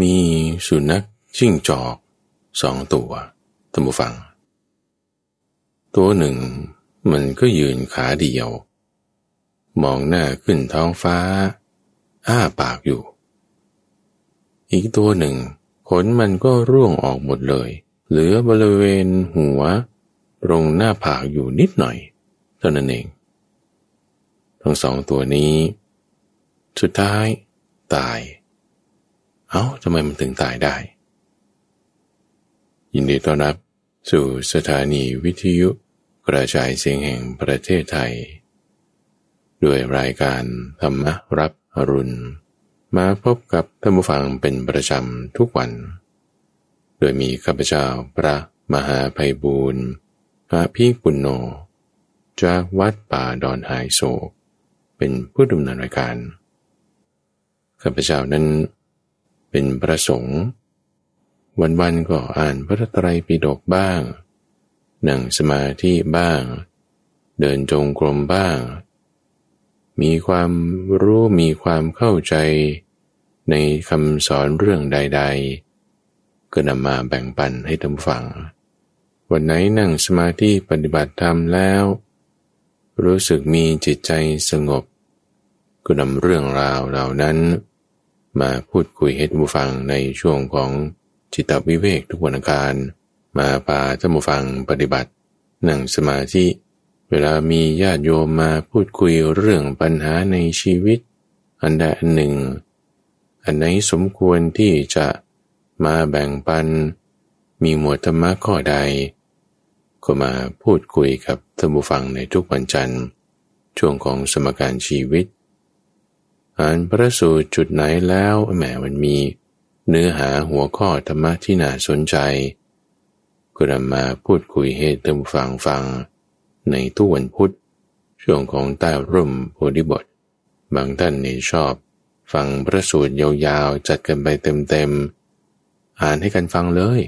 มีสุนัขจิ้งจอกสองตัวท่านผู้ฟัง ตัวหนึ่งมันก็ยืนขาเดียว มองหน้าขึ้นท้องฟ้า อ้าปากอยู่ อีกตัวหนึ่ง ขนมันก็ร่วงออกหมดเลย เหลือบริเวณหัวตรงหน้าผากอยู่นิดหน่อย เท่านั้นเอง ทั้งสองตัวนี้ สุดท้ายตาย เอา้าทำไมมันถึงตายได้ ยินดีต้อนรับ สู่สถานีวิทยุกระจายเสียงแห่งประเทศไทย ด้วยรายการธรรมรับอรุณ มาพบกับท่านผู้ฟังเป็นประจำทุกวัน โดยมีข้าพเจ้าพระมหาภัยบูรณ์พระพีปุณโญจากวัดป่าดอนหายโศก เป็นผู้ดำเนินรายการ ข้าพเจ้านั้น เป็นประสงค์ วันๆก็อ่านพระไตรปิฎกบ้าง นั่งสมาธิบ้าง เดินจงกรมบ้าง มีความรู้มีความเข้าใจในคำสอนเรื่องใด ๆ ก็นำมาแบ่งปันให้ท่านฟัง วันไหนนั่งสมาธิปฏิบัติธรรมแล้ว รู้สึกมีจิตใจสงบ ก็นำเรื่องราวเหล่านั้น มาพูดคุยให้ท่านผู้ฟังในช่วงของจิตวิเวกทุกวันการ มาพาท่านผู้ฟังปฏิบัติ นั่งสมาธิ เวลามีญาติโยมมาพูดคุยเรื่องปัญหาในชีวิต อันใดอันหนึ่ง อันไหนสมควรที่จะมาแบ่งปัน มีหมวดธรรมะข้อใด ก็มาพูดคุยกับท่านผู้ฟังในทุกวันจันทร์ ช่วงของสมการชีวิต อ่านพระสูตรจุดไหนแล้วแหมมันมี เนื้อหาหัวข้อธรรมะที่น่าสนใจก็นำมาพูดคุยให้ท่านฟังฟัง ในทุกวันพุธช่วงของใต้ร่มโพธิบท บางท่านเนี่ยชอบ ฟังพระสูตรยาวๆ จัดกันไปเต็มๆ อ่านให้กันฟังเลย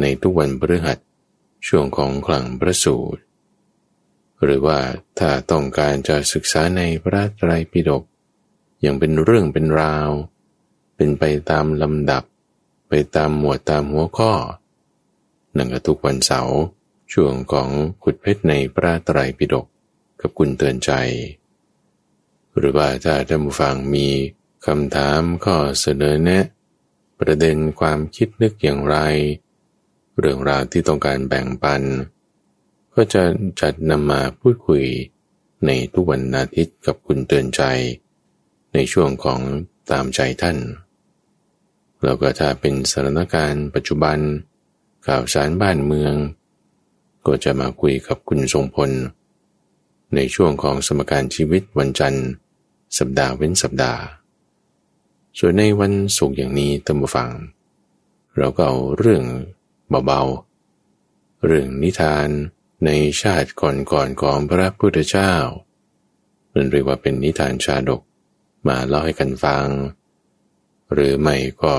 ในทุกวันพฤหัสช่วงของคลังพระสูตร หรือว่าถ้าต้องการจะศึกษาในพระไตรปิฎก อย่างเป็นเรื่องเป็นราว เป็นไปตามลำดับ ไปตามหมวดตามหัวข้อ หนังทุกวันเสาร์ช่วงของขุดเพชรในพระไตรปิฎกกับคุณเตือนใจ หรือว่าถ้าท่านผู้ฟังมีคำถามข้อเสนอแนะ ประเด็นความคิดนึกอย่างไร เรื่องราวที่ต้องการแบ่งปัน ก็จะจัดนำมาพูดคุยในทุกวันอาทิตย์กับคุณเตือนใจ ในช่วงของตามใจท่าน แล้วก็ถ้าเป็นสถานการณ์ปัจจุบัน ข่าวสารบ้านเมือง ก็จะมาคุยกับคุณทรงพล ในช่วงของสมการชีวิตวันจันทร์ สัปดาห์เว้นสัปดาห์ ส่วนในวันศุกร์อย่างนี้ตั้มฟัง เราก็เอาเรื่องเบาๆ เรื่องนิทานในชาติก่อนๆของพระพุทธเจ้ามันเรียกว่าเป็นนิทานชาดก มาเล่าให้กันฟัง หรือไม่ก็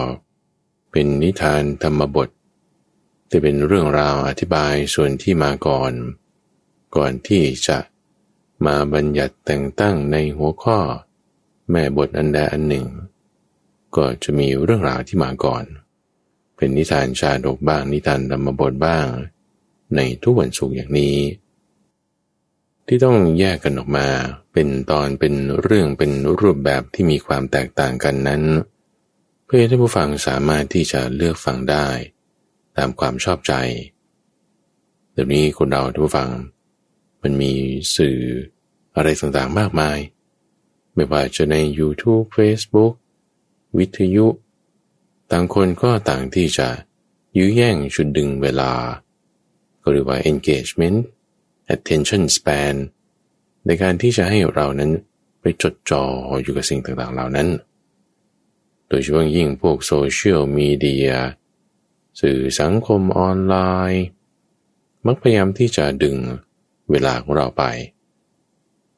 เป็นนิทานธรรมบทที่เป็นเรื่องราวอธิบายส่วนที่มาก่อน ก่อนที่จะมาบัญญัติแต่งตั้งในหัวข้อ แม่บทอันใดอันหนึ่ง ก็จะมีเรื่องราวที่มาก่อน เป็นนิทานชาดกบ้างนิทานธรรมบทบ้าง ในทุกวันศุกร์อย่างนี้ ที่ต้องแยกกันออกมา เป็นตอนเป็นเรื่องเป็นรูปแบบที่มีความแตกต่างกันนั้น เพื่อให้ผู้ฟังสามารถที่จะเลือกฟังได้ ตามความชอบใจเดี๋ยวนี้คนเราทุกฟัง มันมีสื่ออะไรต่างๆมากมาย ไม่ว่าจะใน YouTube Facebook วิทยุ ต่างคนก็ต่างที่จะยื้อแย่งชุดดึงเวลา ก็เรียกว่า engagement attention span ในการที่จะให้เรานั้นไปจดจ่ออยู่กับสิ่งต่างๆเหล่านั้น โดยเฉพาะยิ่งพวกโซเชียลมีเดียสื่อสังคมออนไลน์ มักพยายามที่จะดึงเวลาของเราไป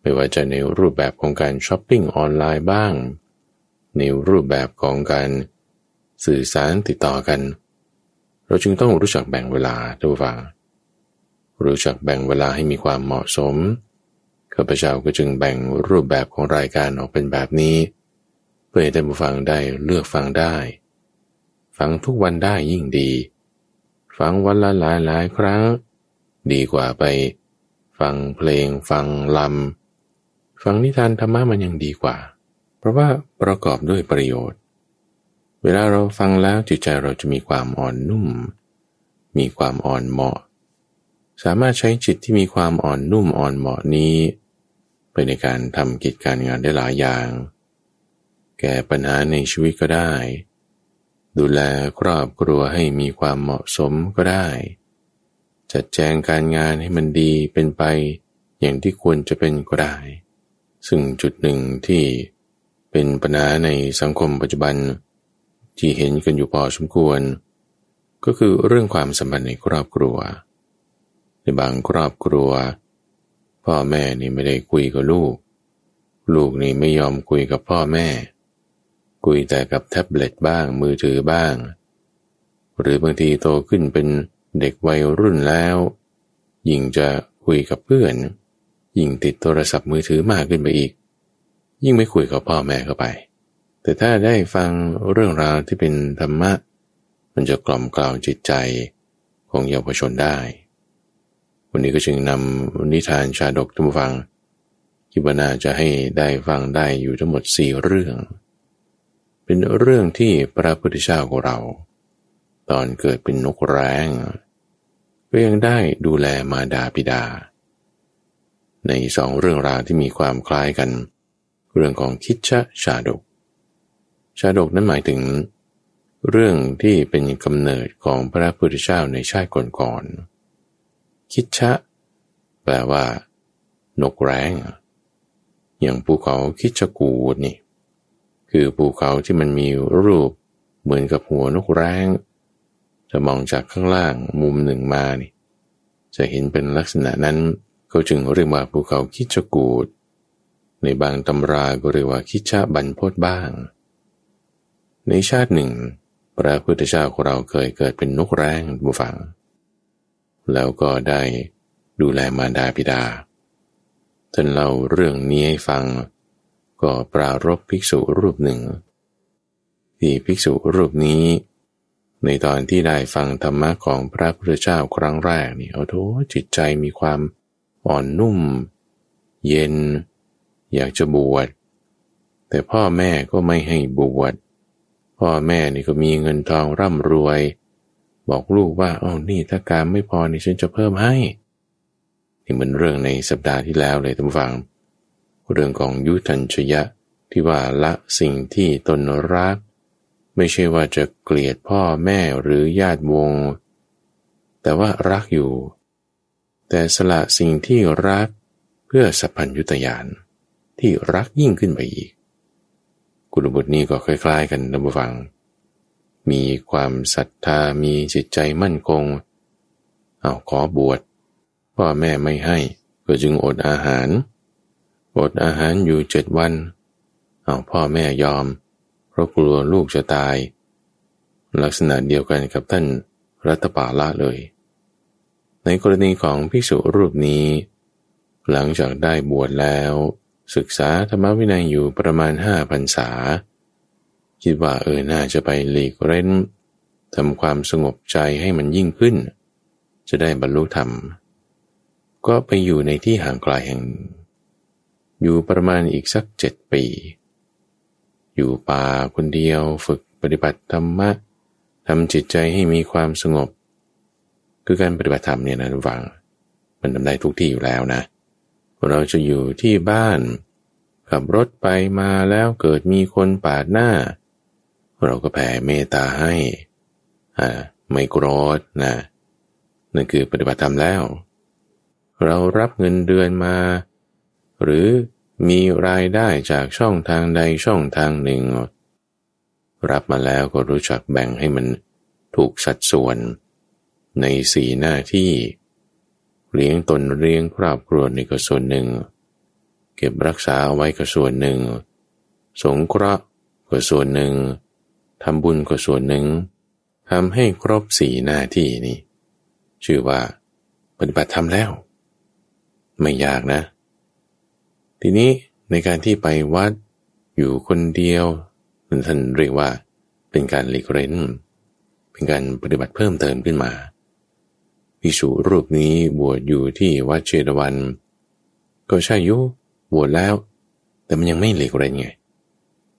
ไม่ว่าจะในรูปแบบของการช้อปปิ้งออนไลน์บ้าง ในรูปแบบของการสื่อสารติดต่อกัน เราจึงต้องรู้จักแบ่งเวลาดูฟังรู้จักแบ่งเวลาให้มีความเหมาะสม ข้าพเจ้าก็จึงแบ่งรูปแบบของรายการออกเป็นแบบนี้ เพื่อให้ท่านผู้ฟังได้เลือกฟังได้ ฟังทุกวันได้ยิ่งดี ฟังวันละหลายหลายครั้ง ดีกว่าไป ฟังเพลง ฟังลำฟังนิทานธรรมะมันยังดีกว่า เพราะว่าประกอบด้วยประโยชน์ เวลาเราฟังแล้วจิตใจเราจะมีความอ่อนนุ่ม มีความอ่อนเหมาะ สามารถใช้จิตที่มีความอ่อนนุ่มอ่อนเหมาะนี้ ไปในการทำกิจการงานได้หลายอย่าง แก้ปัญหาในชีวิตก็ได้ ดูแลครอบครัวให้มีความเหมาะสมก็ได้ จัดแจงการงานให้มันดีเป็นไปอย่างที่ควรจะเป็นก็ได้ ซึ่งจุดหนึ่งที่เป็นปัญหาในสังคมปัจจุบัน ที่เห็นกันอยู่พอสมควร ก็คือเรื่องความสัมพันธ์ในครอบครัว ในบางครอบครัว พ่อแม่นี่ไม่ได้คุยกับลูก ลูกนี่ไม่ยอมคุยกับพ่อแม่ คุยแต่กับแท็บเล็ตบ้างมือถือบ้าง หรือบางทีโตขึ้นเป็นเด็กวัยรุ่นแล้ว ยิ่งจะคุยกับเพื่อน ยิ่งติดโทรศัพท์มือถือมากขึ้นไปอีก ยิ่งไม่คุยกับพ่อแม่เข้าไป แต่ถ้าได้ฟังเรื่องราวที่เป็นธรรมะ มันจะกล่อมกล่าวจิตใจของเยาวชนได้ วันนี้ก็จึงนำนิทานชาดกทุกฟังคิดว่าน่าจะให้ได้ฟังได้อยู่ทั้งหมดสี่เรื่อง เป็นเรื่องที่พระพุทธเจ้าของเรา ตอนเกิดเป็นนกแร้งก็ยังได้ดูแลมาดาปิดา ในสองเรื่องราวที่มีความคล้ายกัน เรื่องของคิชะชาดก ชาดกนั้นหมายถึง เรื่องที่เป็นกำเนิดของพระพุทธเจ้าในชาติก่อนๆ คิดชะ แปลว่า นกแร้ง อย่างภูเขาคิดชกูดนี่ คือภูเขาที่มันมีรูปเหมือนกับหัวนกแร้งจะมองจากข้างล่างมุมหนึ่งมานี่ จะเห็นเป็นลักษณะนั้น เขาจึงเรียกว่าภูเขาคิดชกูดในบางตำราก็เรียกว่าคิดชะบันพดบ้าง ในชาติหนึ่ง พระพุทธเจ้าของเราเคยเกิดเป็นนกแร้งบูฟัง แล้วก็ได้ดูแลมารดาบิดาท่านเล่าเรื่องนี้ให้ฟัง ก็ปรารบภิกษุรูปหนึ่ง ที่ภิกษุรูปนี้ ในตอนที่ได้ฟังธรรมะของพระพุทธเจ้าครั้งแรกนี่เอาโถจิตใจมีความอ่อนนุ่ม เย็น อยากจะบวชแต่พ่อแม่ก็ไม่ให้บวชพ่อแม่นี่ก็มีเงินทองร่ำรวย บอกลูกว่าอ๋อนี่ถ้าการไม่พอนี่ฉันจะเพิ่มให้นี่เหมือนเรื่องในสัปดาห์ที่แล้วเลยท่านฟัง เรื่องของยุทันชยะที่ว่าละสิ่งที่ตนรัก ไม่ใช่ว่าจะเกลียดพ่อแม่หรือญาติวง แต่ว่ารักอยู่ แต่สละสิ่งที่รักเพื่อสัพพัญยุตยานที่รักยิ่งขึ้นไปอีก กุลบุตรนี้ก็คล้ายๆ กันท่านผู้ฟัง มีความศรัทธามีจิตใจมั่นคง เอาขอบวชพ่อแม่ไม่ให้ก็จึงอดอาหาร อดอาหารอยู่เจ็ดวัน เอาพ่อแม่ยอม เพราะกลัวลูกจะตาย ลักษณะเดียวกันกับท่านรัตปาละเลย ในกรณีของภิกษุรูปนี้ หลังจากได้บวชแล้ว ศึกษาธรรมวินัยอยู่ประมาณห้าพรรษา คิดว่าเออน่าจะไปหลีกเร้นทำความสงบใจให้มันยิ่งขึ้น จะได้บรรลุธรรม ก็ไปอยู่ในที่ห่างไกลแห่ง อยู่ประมาณอีกสักเจ็ดปี อยู่ป่าคนเดียวฝึกปฏิบัติธรรมะทำจิตใจให้มีความสงบ คือการปฏิบัติธรรมเนี่ยนะทุกฝัง มันทำได้ทุกที่อยู่แล้วนะ เราจะอยู่ที่บ้านขับรถไปมาแล้วเกิดมีคนปาดหน้า เราก็แผ่เมตตาให้ อ่า ไม่โกรธนะ นั่นคือปฏิบัติธรรมแล้ว เรารับเงินเดือนมา หรือมีรายได้จากช่องทางใดช่องทางหนึ่ง รับมาแล้วก็รู้จักแบ่งให้มันถูกสัดส่วน ในสีหน้าที่ เลี้ยงตนเลี้ยงครอบครัวนี่ก็ส่วนหนึ่ง เก็บรักษาไว้ก็ส่วนหนึ่ง สงเคราะห์ก็ส่วนหนึ่ง ทำบุญก็ส่วนหนึ่งทำให้ครบสี่หน้าที่นี่ชื่อว่า ปฏิบัติธรรมแล้ว ไม่ยากนะ ทีนี้ในการที่ไปวัดอยู่คนเดียวท่านเรียกว่า เป็นการหลีกเล่นเป็นการปฏิบัติเพิ่มเติมขึ้นมาภิกษุรูปนี้บวชอยู่ที่วัดเชตวัน ก็ใช่ยุบวชแล้ว แต่มันยังไม่หลีกเล่นไง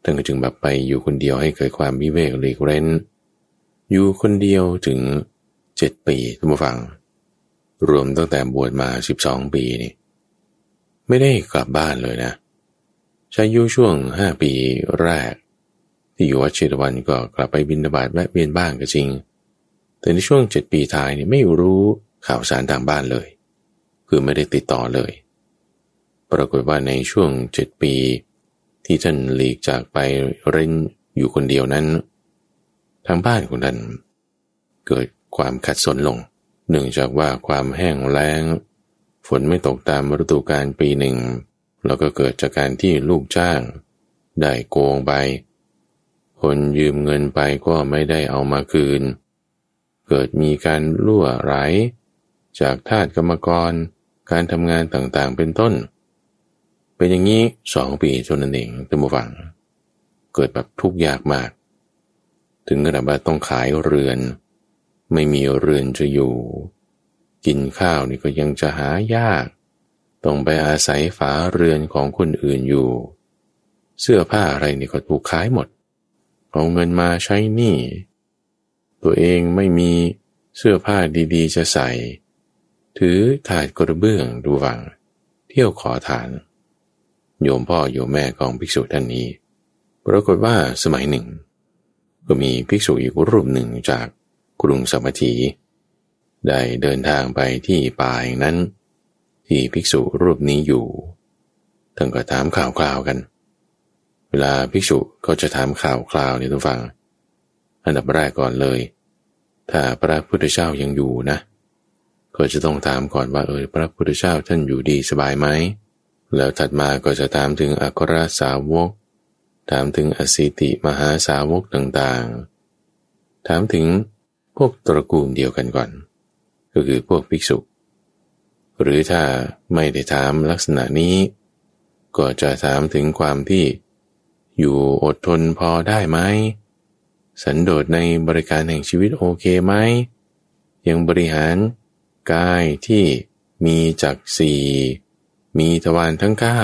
ท่านก็จึงแบบไปอยู่คนเดียวให้เกิดความวิเวกหลีกเล่นอยู่คนเดียวถึงเจ็ดปีท่านผู้ฟัง รวมตั้งแต่บวชมาสิบสองปีนี่ไม่ได้กลับบ้านเลยนะ ใช้ยุช่วงห้าปีแรก ที่อยู่วัดเชตวันก็กลับไปบินบาตแวะเวียนบ้านก็จริง แต่ในช่วงเจ็ดปีท้ายนี่ไม่รู้ข่าวสารทางบ้านเลย คือไม่ได้ติดต่อเลย ปรากฏว่าในช่วงเจ็ดปี ที่ท่านหลีกจากไปเร่นอยู่คนเดียวนั้น ทางบ้านของท่านเกิดความขัดสนลง เนื่องจากว่าความแห้งแล้ง ฝนไม่ตกตามฤดูกาลปีหนึ่ง แล้วก็เกิดจากการที่ลูกจ้าง ได้โกงไป คนยืมเงินไปก็ไม่ได้เอามาคืน เกิดมีการล่วไหลจากทาสกรรมกร การทำงานต่างๆเป็นต้นเเป็นอย่างนี้สองปีจนนั่นเองตัมบูฟัง เกิดแบบทุกข์ยากมาก ถึงขนาดว่าต้องขายเรือน ไม่มีเรือนจะอยู่ กินข้าวนี่ก็ยังจะหายาก ต้องไปอาศัยฝาเรือนของคนอื่นอยู่ เสื้อผ้าอะไรนี่ก็ถูกขายหมด เอาเงินมาใช้หนี้ตัวเองไม่มีเสื้อผ้าดีๆ จะใส่ ถือถาดกระเบื้องดูวัง เที่ยวขอทาน โยมพ่อโยมแม่ของภิกษุท่านนี้ ปรากฏว่าสมัยหนึ่ง ก็มีภิกษุอีกรูปหนึ่งจากกรุงสมัตีได้เดินทางไปที่ป่าอย่งนั้น ที่ภิกษุรูปนี้อยู่ท่านก็ถามข่าวคราวกัน เวลาภิกษุก็จะถามข่าวคราวเนี่ยทุกฟังอันดับแรกก่อนเลย ถ้าพระพุทธเจ้ายังอยู่นะ ก็จะต้องถามก่อนว่าเออพระพุทธเจ้าท่านอยู่ดีสบายไหม แล้วถัดมาก็จะถามถึงอัครสาวก ถามถึงอสิติมหาสาวกต่างๆ ถามถึงพวกตระกูลเดียวกันก่อน ก็คือพวกภิกษุ หรือถ้าไม่ได้ถามลักษณะนี้ ก็จะถามถึงความที่อยู่อดทนพอได้ไหม สันโดษในบริการแห่งชีวิตโอเคไหม ยังบริหารกายที่มีจักสี่ มีทวารทั้งเก้า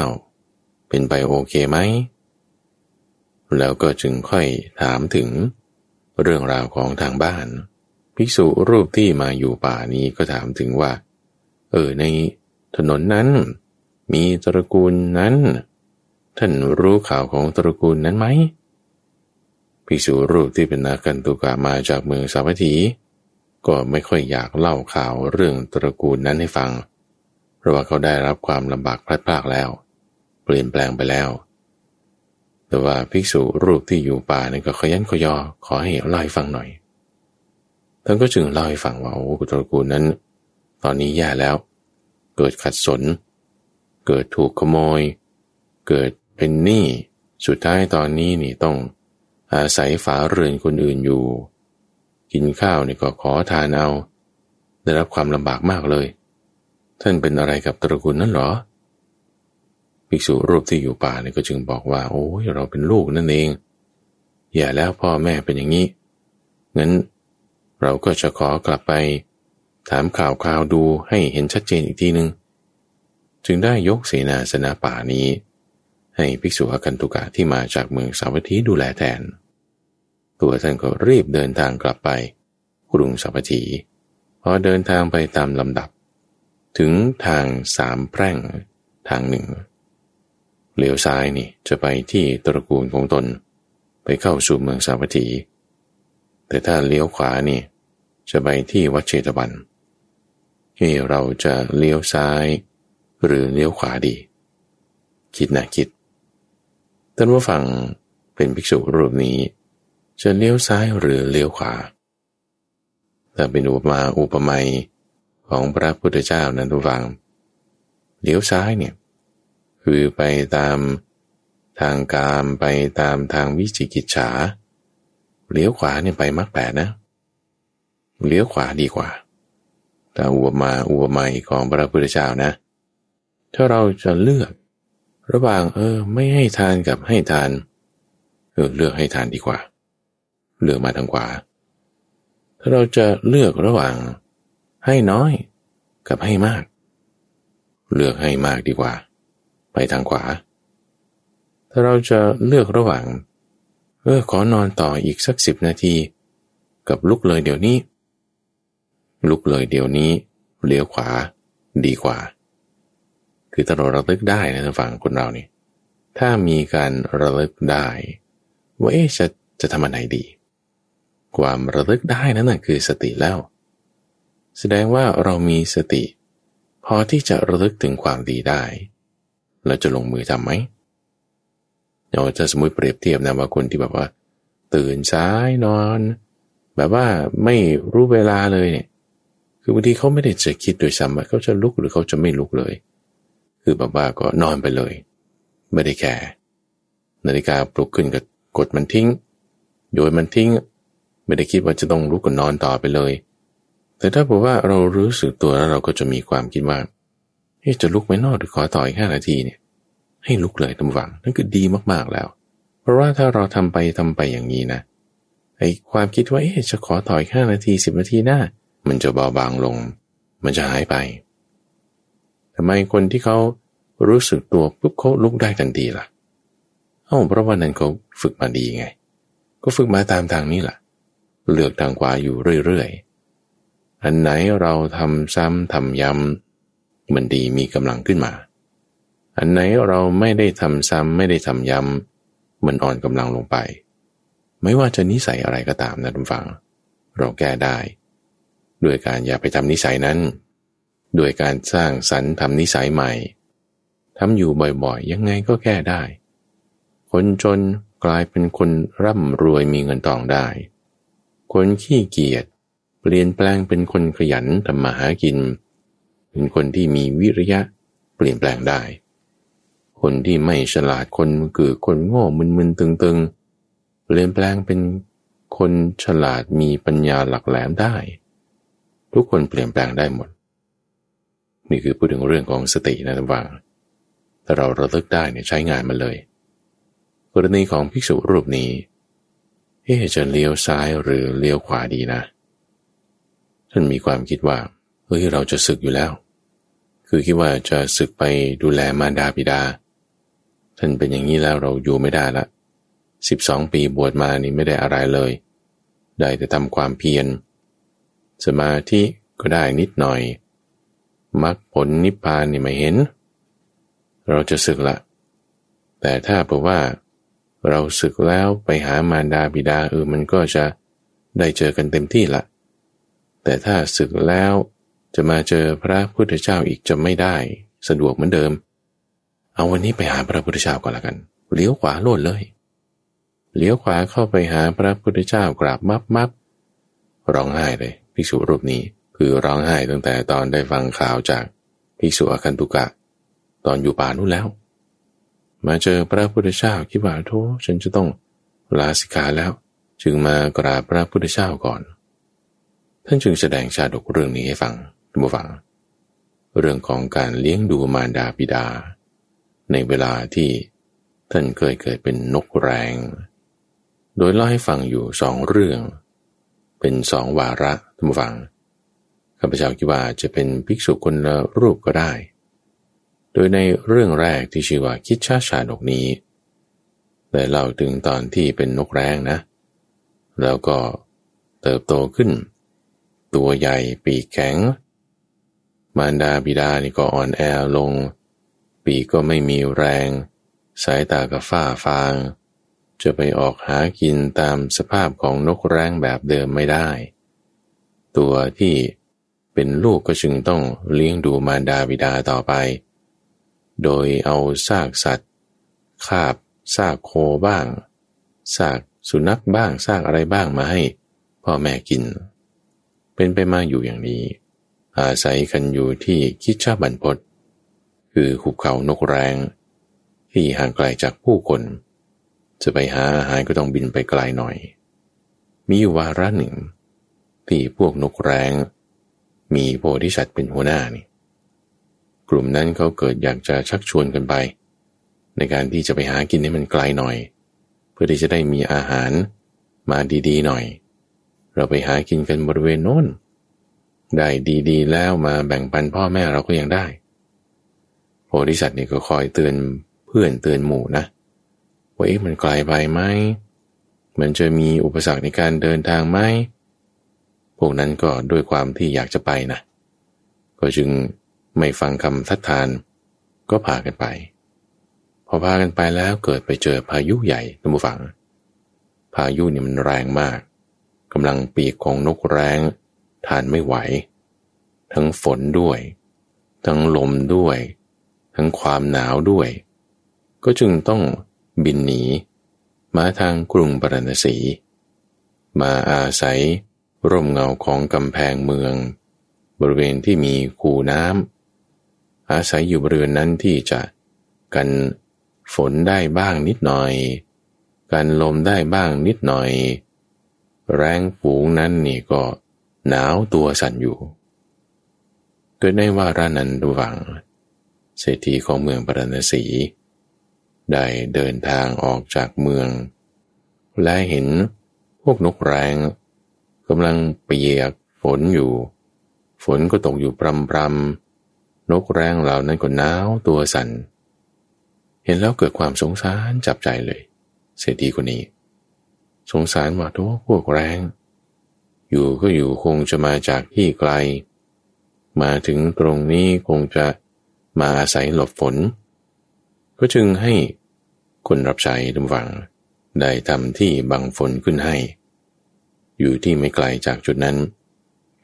เป็นไปโอเคไหม แล้วก็จึงค่อยถามถึงเรื่องราวของทางบ้าน ภิกษุรูปที่มาอยู่ป่านี้ก็ถามถึงว่า เออในถนนนั้น มีตระกูลนั้น ท่านรู้ข่าวของตระกูลนั้นไหมภิกษุรูปที่เป็นนากันตุกามาจากเมืองสาวัตถี ก็ไม่ค่อยอยากเล่าข่าวเรื่องตระกูลนั้นให้ฟังเพราะว่าเขาได้รับความลำบากพลัดพรากแล้ว เปลี่ยนแปลงไปแล้ว แต่ว่าภิกษุรูปที่อยู่ป่านี่ก็ขยันขยอขอให้เล่าให้ฟังหน่อย ท่านก็จึงเล่าให้ฟังว่าโอ้ตระกูลนั้น ตอนนี้แย่แล้ว เกิดขัดสน เกิดถูกขโมย เกิดเป็นหนี้สุดท้ายตอนนี้นี่ต้องอาศัยฝาเรือนคนอื่นอยู่ กินข้าวนี่ก็ขอทานเอา ได้รับความลำบากมากเลย ท่านเป็นอะไรกับตระกูลนั้นหรอ ภิกษุรูปที่อยู่ป่านี่ก็จึงบอกว่า โอ้ยเราเป็นลูกนั่นเอง อย่าแล้วพ่อแม่เป็นอย่างนี้ งั้นเราก็จะขอกลับไป ถามข่าวคราวดูให้เห็นชัดเจนอีกทีหนึ่งจึงได้ยกเสนาสนะป่านี้ ให้ภิกษุอากันตุกะที่มาจากเมืองสาวัตถีดูแลแทน ตัวท่านก็รีบเดินทางกลับไปกรุงสาวัตถีพอเดินทางไปตามลำดับ ถึงทางสามแพร่งทางหนึ่งเลี้ยวซ้ายนี่จะไปที่ตระกูลของตน ไปเข้าสู่เมืองสาวัตถี แต่ถ้าเลี้ยวขวานี่ จะไปที่วัดเชตวันให้เราจะเลี้ยวซ้าย หรือเลี้ยวขวาดี คิดนะคิดท่านผู้ฟังเป็นภิกษุรูปนี้ จะเลี้ยวซ้ายหรือเลี้ยวขวาแต่เป็นอุปมาอุปไมย ของพระพุทธเจ้านั้นทุกฟังเลี้ยวซ้ายเนี่ยคือไปตามทางกามไปตามทางวิจิกิจฉาเลี้ยวขวาเนี่ยไปมรรคแปดนะ เลี้ยวขวาดีกว่าแต่อุปมาอุปไมยของพระพุทธเจ้านะ ถ้าเราจะเลือก ระหว่างเออ ไม่ให้ทานกับให้ทาน เออเลือกให้ทานดีกว่า เลือกมาทางขวา ถ้าเราจะเลือกระหว่าง ให้น้อยกับให้มาก เลือกให้มากดีกว่า ไปทางขวา ถ้าเราจะเลือกระหว่าง เออขอนอนต่ออีกสักสิบนาที กับลุกเลยเดี๋ยวนี้ ลุกเลยเดี๋ยวนี้เลี้ยวขวาดีกว่า คือถ้าเราระลึกได้นะทางฝั่งคนเรานี่ ถ้ามีการระลึกได้ว่าเอ๊ะจะจะทำอะไรดี ความระลึกได้นั่นแหะคือสติแล้ว แสดงว่าเรามีสติ พอที่จะระลึกถึงความดีได้เราจะลงมือทำไหมเราจะสมมติเปรียบเทียบนะว่าคนที่แบบว่า ตื่นสายนอน แบบว่าไม่รู้เวลาเลยเนี่ย คือบางทีเขาไม่ได้จะคิดโดยซ้ำว่าเขาจะลุกหรือเขาจะไม่ลุกเลย คือแบบว่าก็นอนไปเลย ไม่ได้แคร์นาฬิกาปลุกขึ้นก็กดมันทิ้งโดยมันทิ้ง ไม่ได้คิดว่าจะต้องลุกก็นอนต่อไปเลย แต่ถ้าบอกว่าเรารู้สึกตัวแล้วเราก็จะมีความคิดว่าเฮ้จะลุกไหมนอกหรือขอต่ออีกห้านาทีเนี่ย ให้ลุกเลยทำฝังนั่นคือดีมากๆแล้ว เพราะว่าถ้าเราทำไปทำไปอย่างนี้นะไอ้ความคิดว่าเอ๊จะขอต่ออีกห้านาทีสิบนาทีหน้า มันจะเบาบางลง มันจะหายไปทำไมคนที่เขารู้สึกตัวปุ๊บเขาลุกได้ทันทีล่ะ เอ้าเพราะว่านั้นเขาฝึกมาดีไง ก็ฝึกมาตามทางนี้ล่ะ เลือกทางขวาอยู่เรื่อยๆ อันไหนเราทำซ้ำทำย้ำมันดีมีกำลังขึ้นมา อันไหนเราไม่ได้ทำซ้ำไม่ได้ทำย้ำมันอ่อนกำลังลงไป ไม่ว่าจะนิสัยอะไรก็ตามนะทุกฝัง เราแก้ได้ ด้วยการอย่าไปทำนิสัยนั้น ด้วยการสร้างสรรค์ทำนิสัยใหม่ทำอยู่บ่อยๆ ยังไงก็แก้ได้ คนจนกลายเป็นคนร่ำรวยมีเงินทองได้ คนขี้เกียจ เปลี่ยนแปลงเป็นคนขยันทำมาหากิน เป็นคนที่มีวิริยะเปลี่ยนแปลงได้ คนที่ไม่ฉลาดคนคือคนโง่มึนๆตึงๆ เปลี่ยนแปลงเป็นคนฉลาดมีปัญญาหลักแหลมได้ ทุกคนเปลี่ยนแปลงได้หมด นี่คือพูดถึงเรื่องของสตินะท่านฟังถ้าเราระลึกได้เนี่ยใช้งานมันเลย กรณีของภิกษุรูปนี้เอ๊จะเลี้ยวซ้ายหรือเลี้ยวขวาดีนะ ท่านมีความคิดว่าเฮ้ยเราจะศึกอยู่แล้ว คือคิดว่าจะศึกไปดูแลมารดาบิดา ท่านเป็นอย่างนี้แล้วเราอยู่ไม่ได้ละสิบสองปีบวชมานี่ไม่ได้อะไรเลย ได้แต่ทำความเพียร สมาธิก็ได้นิดหน่อยมรรคผลนิพพานนี่ไม่เห็น เราจะศึกละ แต่ถ้าเพราะว่าเราศึกแล้วไปหามารดาบิดาเออมันก็จะได้เจอกันเต็มที่ละ แต่ถ้าศึกแล้วจะมาเจอพระพุทธเจ้าอีกจะไม่ได้ สะดวกเหมือนเดิม เอาวันนี้ไปหาพระพุทธเจ้าก่อนละกัน เลี้ยวขวาโลดเลย เลี้ยวขวาเข้าไปหาพระพุทธเจ้ากราบมับมับร้องไห้เลยภิกษุรูปนี้คือร้องไห้ตั้งแต่ตอนได้ฟังข่าวจากภิกษุอคันตุกะ ตอนอยู่ป่านู้นแล้ว มาเจอพระพุทธเจ้าคิดว่าโธฉันจะต้องลาสิกขาแล้ว จึงมากราบพระพุทธเจ้าก่อน ท่านจึงแสดงชาดกเรื่องนี้ให้ฟังท่านผู้ฟัง เรื่องของการเลี้ยงดูมารดาบิดา ในเวลาที่ท่านเคยเกิดเป็นนกแรง โดยเล่าให้ฟังอยู่สองเรื่อง เป็นสองวาระท่านฟังข้าพเจ้าคิดว่าจะเป็นภิกษุคนละรูปก็ได้ โดยในเรื่องแรกที่ชื่อว่าคิดชาชาดกนี้ได้เล่าถึงตอนที่เป็นนกแร้งนะ แล้วก็เติบโตขึ้น ตัวใหญ่ปีกแข็ง มารดาบิดานี่ก็อ่อนแอลง ปีก็ไม่มีแรง สายตาก็ฝ้าฟาง จะไปออกหากินตามสภาพของนกแร้งแบบเดิมไม่ได้ ตัวที่เป็นลูกก็จึงต้องเลี้ยงดูมารดาบิดาต่อไป โดยเอาซากสัตว์คาบซากโคบ้างซากสุนัขบ้างซากอะไรบ้างมาให้พ่อแม่กิน เป็นไปมาอยู่อย่างนี้ อาศัยกันอยู่ที่คิดชาบันพศคือหุบเขานกแรง ที่ห่างไกลจากผู้คน จะไปหาอาหารก็ต้องบินไปไกลหน่อย มีวาระหนึ่ง ที่พวกนกแรง มีโพธิสัตว์เป็นหัวหน้านี่กลุ่มนั้นเขาเกิดอยากจะชักชวนกันไป ในการที่จะไปหากินให้มันไกลหน่อย เพื่อที่จะได้มีอาหารมาดีๆหน่อย เราไปหากินกันบริเวณโน้น ได้ดีๆ แล้วมาแบ่งปันพ่อแม่เราก็ยังได้ โพธิสัตว์นี่ก็คอยเตือนเพื่อนเตือนหมู่นะว่าเอ๊ะมันไกลไปไหมมันจะมีอุปสรรคในการเดินทางไหมพวกนั้นก็ด้วยความที่อยากจะไปนะก็จึงไม่ฟังคำทัดทาน ก็พากันไป พอพากันไปแล้วเกิดไปเจอพายุใหญ่ท่านผู้ฟัง พายุนี่มันแรงมาก กำลังปีกของนกแรงทานไม่ไหว ทั้งฝนด้วย ทั้งลมด้วย ทั้งความหนาวด้วย ก็จึงต้องบินหนี มาทางกรุงปรณสี มาอาศัยร่มเงาของกำแพงเมือง บริเวณที่มีคูน้ำอาศัยอยู่บริเวณนั้นที่จะกันฝนได้บ้างนิดหน่อย กันลมได้บ้างนิดหน่อย แรงฝูงนั้นนี่ก็หนาวตัวสั่นอยู่โดยในว่ารานั้นดูวัง เศรษฐีของเมืองปรณสี ได้เดินทางออกจากเมือง และเห็นพวกนกแรงกำลังเปียกฝนอยู่ ฝนก็ตกอยู่ปรำปรำนกแรงเหล่านั้นก็หนาวตัวสัน่น เห็นแล้วเกิดความสงสารจับใจเลย เศรษฐีคนนี้ สงสารว่าทุกพวกแรง อยู่ก็อยู่คงจะมาจากที่ไกล มาถึงตรงนี้คงจะมาอาศัยหลบฝน ก็จึงให้คนรับใช้ดำวัง ได้ทำที่บังฝนขึ้นให้ อยู่ที่ไม่ไกลจากจุดนั้น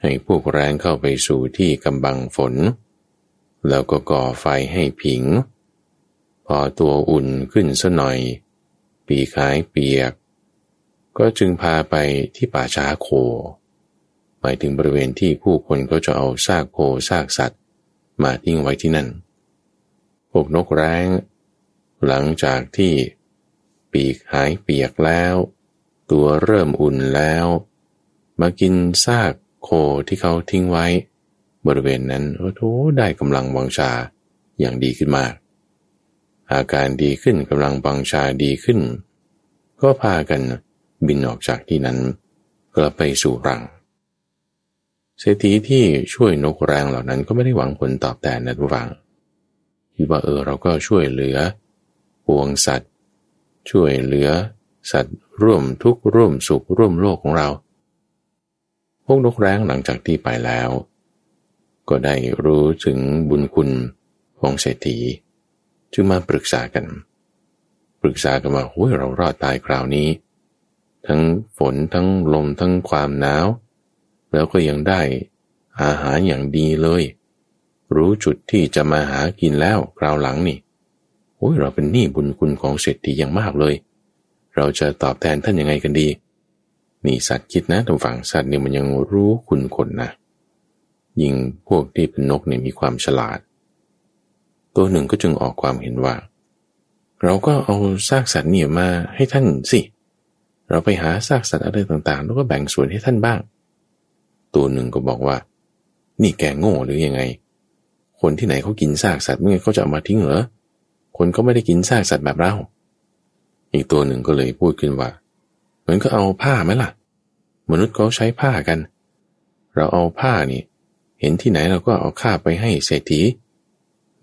ให้พวกแรงเข้าไปสู่ที่กำบังฝน แล้วก็ก่อไฟให้ผิง พอตัวอุ่นขึ้นสัหน่อย ปีขายเปียก ก็จึงพาไปที่ป่าช้าโค หมายถึงบริเวณที่ผู้คนก็จะเอาซากโคซากสัตว์ มาทิ้งไว้ที่นั่น พวกนกแร้ง หลังจากที่ปีกหายเปียกแล้ว ตัวเริ่มอุ่นแล้ว มากินซากโคที่เขาทิ้งไว้ บริเวณนั้นโอ้โหได้กำลังวังชาอย่างดีขึ้นมาก อาการดีขึ้นกำลังวังชาดีขึ้น ก็พากัน บินออกจากที่นั้นกลับไปสู่รัง เศรษฐีที่ช่วยนกแรงเหล่านั้นก็ไม่ได้หวังผลตอบแทนนะทุกฝังคิดว่าเออเราก็ช่วยเหลือปวงสัตว์ ช่วยเหลือ สัตว์ร่วมทุกข์ร่วมสุขร่วมโลกของเรา พวกนกแร้งหลังจากที่ไปแล้ว ก็ได้รู้ถึงบุญคุณของเศรษฐีจึงมาปรึกษากัน ปรึกษากันว่าโอ้ยเรารอดตายคราวนี้ ทั้งฝนทั้งลมทั้งความหนาว แล้วก็ยังได้อาหารอย่างดีเลย รู้จุดที่จะมาหากินแล้วคราวหลังนี่โอ้ยเราเป็นหนี้บุญคุณของเศรษฐีอย่างมากเลย เราจะตอบแทนท่านยังไงกันดี นี่สัตว์คิดนะทางฝั่งสัตว์เนี่ยมันยังรู้คุณคนนะยิ่งพวกที่เป็นนกเนี่ยมีความฉลาด ตัวหนึ่งก็จึงออกความเห็นว่า เราก็เอาซากสัตว์เนี่ยมาให้ท่านสิเเราไปหาซากสัตว์อะไรต่างๆ แล้วก็แบ่งส่วนให้ท่านบ้าง ตัวหนึ่งก็บอกว่า นี่แกโง่หรือยังไง คนที่ไหนเขากินซากสัตว์เมื่อเขาจะเอามาทิ้งเหรอ คนก็ไม่ได้กินซากสัตว์แบบเรา อีกตัวหนึ่งก็เลยพูดขึ้นว่าเหมือนก็เอาผ้าไหมล่ะ มนุษย์เขาใช้ผ้ากัน เราเอาผ้านี่ เห็นที่ไหนเราก็เอาข้าไปให้เศรษฐี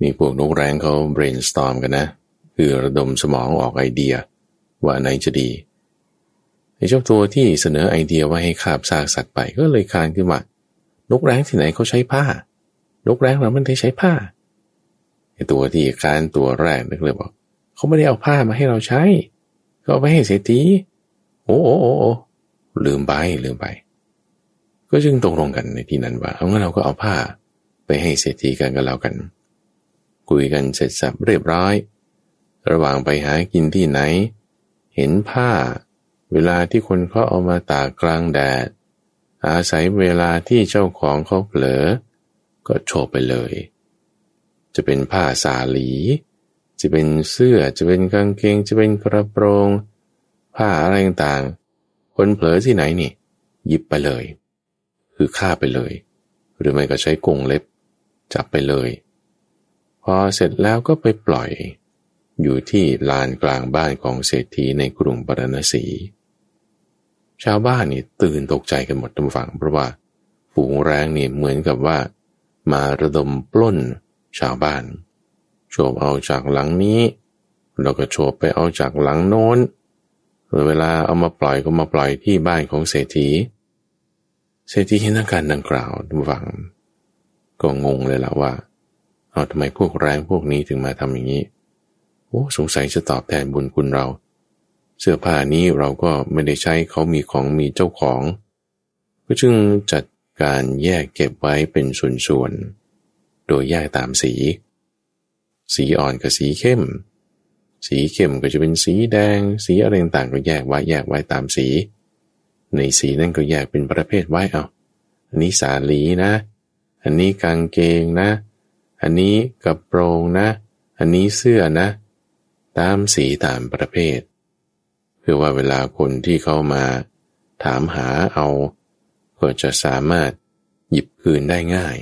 นี่พวกนกแรงเขา brainstorm กันนะ คือระดมสมองออกไอเดีย ว่าไหนจะดี เจ้าตัวที่เสนอไอเดียว่าให้คาบซากสัตว์ไปก็เลยคานขึ้นว่านกแร้งที่ไหนเขาใช้ผ้านกแร้งเราไม่ได้ใช้ผ้าไอ้ตัวที่คานตัวแรกนึกเลยบอกเขาไม่ได้เอาผ้ามาให้เราใช้ ก็ไปให้เศรษฐีโอ้โอ้โอ้ลืมไปลืมไป ก็จึงตกลงกันในที่นั้นว่าเอางั้นเราก็เอาผ้าไปให้เศรษฐีกันกันแล้วกัน คุยกันเสร็จสับเรียบร้อย ระหว่างไปหากินที่ไหน เห็นผ้า เวลาที่คนเขาเอามาตากกลางแดด อาศัยเวลาที่เจ้าของเขาเผลอ ก็โชว์ไปเลย จะเป็นผ้าสาลี จะเป็นเสื้อ จะเป็นกางเกง จะเป็นกระโปรง ผ้าอะไรต่างๆ คนเผลอที่ไหนนี่ หยิบไปเลย คือฆ่าไปเลย หรือไม่ก็ใช้กงเล็บ จับไปเลย พอเสร็จแล้วก็ไปปล่อยอยู่ที่ลานกลางบ้านของเศรษฐีในกรุงปรณสี ชาวบ้านนี่ตื่นตกใจกันหมดทั้งฝั่งเพราะว่าฝูงแรงนี่เหมือนกับว่า มาระดมปล้นชาวบ้าน โฉบเอาจากหลังนี้ แล้วก็โฉบไปเอาจากหลังโน้นเวลาเอามาปล่อยก็มาปล่อยที่บ้านของเศรษฐี เศรษฐีเห็นอาการดังกล่าวทุกฝั่งก็งงเลยละว่าเอาทำไมพวกแรงพวกนี้ถึงมาทำอย่างนี้ โอ้สงสัยจะตอบแทนบุญคุณเรา เสื้อผ้านี้เราก็ไม่ได้ใช้เขามีของมีเจ้าของ ก็จึงจัดการแยกเก็บไว้เป็นส่วนๆ โดยแยกตามสี สีอ่อนกับสีเข้ม สีเข้มก็จะเป็นสีแดง สีอะไรต่างก็แยกไว้แยกไว้ตามสี ในสีนั่นก็แยกเป็นประเภทไว้เอาอันนี้สาลีนะ อันนี้กางเกงนะ อันนี้กระโปรงนะ อันนี้เสื้อนะ ตามสีตามประเภท เพื่อว่าเวลาคนที่เข้ามาถามหาเอา ก็จะสามารถหยิบคืนได้ง่าย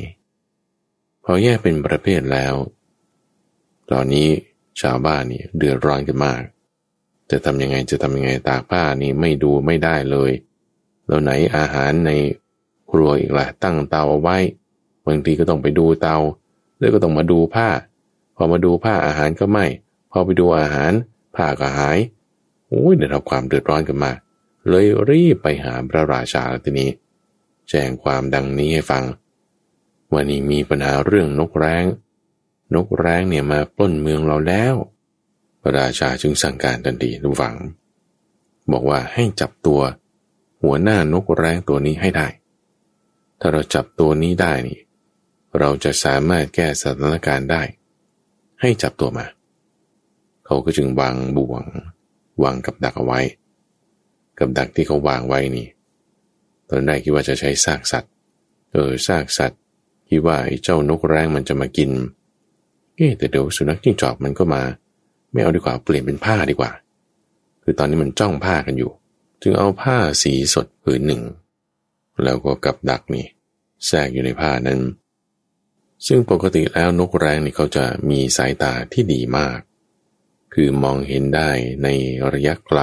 พอแยกเป็นประเภทแล้ว ตอนนี้ชาวบ้านนี่เดือดร้อนกันมาก จะทำยังไงจะทำยังไงตากผ้านี่ไม่ดูไม่ได้เลย แล้วไหนอาหารในครัวอีกละ่ะตั้งเตาเอาไว้บางทีก็ต้องไปดูเตา แล้วก็ต้องมาดูผ้า พอมาดูผ้าอาหารก็ไม่ พอไปดูอาหารผ้าก็หาย โอ้ยเดี๋ยวความเดือดร้อนกันมา เลยรีบไปหาพระราชาทีนี้ แจ้งความดังนี้ให้ฟังวันนี้มีปัญหาเรื่องนกแร้ง นกแร้งเนี่ยมาปล้นเมืองเราแล้ว พระราชาจึงสั่งการทันทีทุกฝัง บอกว่าให้จับตัว หัวหน้านกแร้งตัวนี้ให้ได้ ถ้าเราจับตัวนี้ได้นี่ เราจะสามารถแก้สถานการณ์ได้ ให้จับตัวมา เขาก็จึงวางบ่วง วางกับดักเอาไว้ กับดักที่เขาวางไว้นี่ ตอนแรกคิดว่าจะใช้ซากสัตว์ เออซากสัตว์คิดว่าไอ้เจ้านกแร้งมันจะมากิน เอ๊แต่เดี๋ยวสุนัขจิ้งจอกมันก็มา ไม่เอาดีกว่าเปลี่ยนเป็นผ้าดีกว่า คือตอนนี้มันจ้องผ้ากันอยู่ จึงเอาผ้าสีสดผืนหนึ่ง แล้วก็กับดักนี่แทรกอยู่ในผ้านั้น ซึ่งปกติแล้วนกแร้งนี่เขาจะมีสายตาที่ดีมาก คือมองเห็นได้ในระยะไกล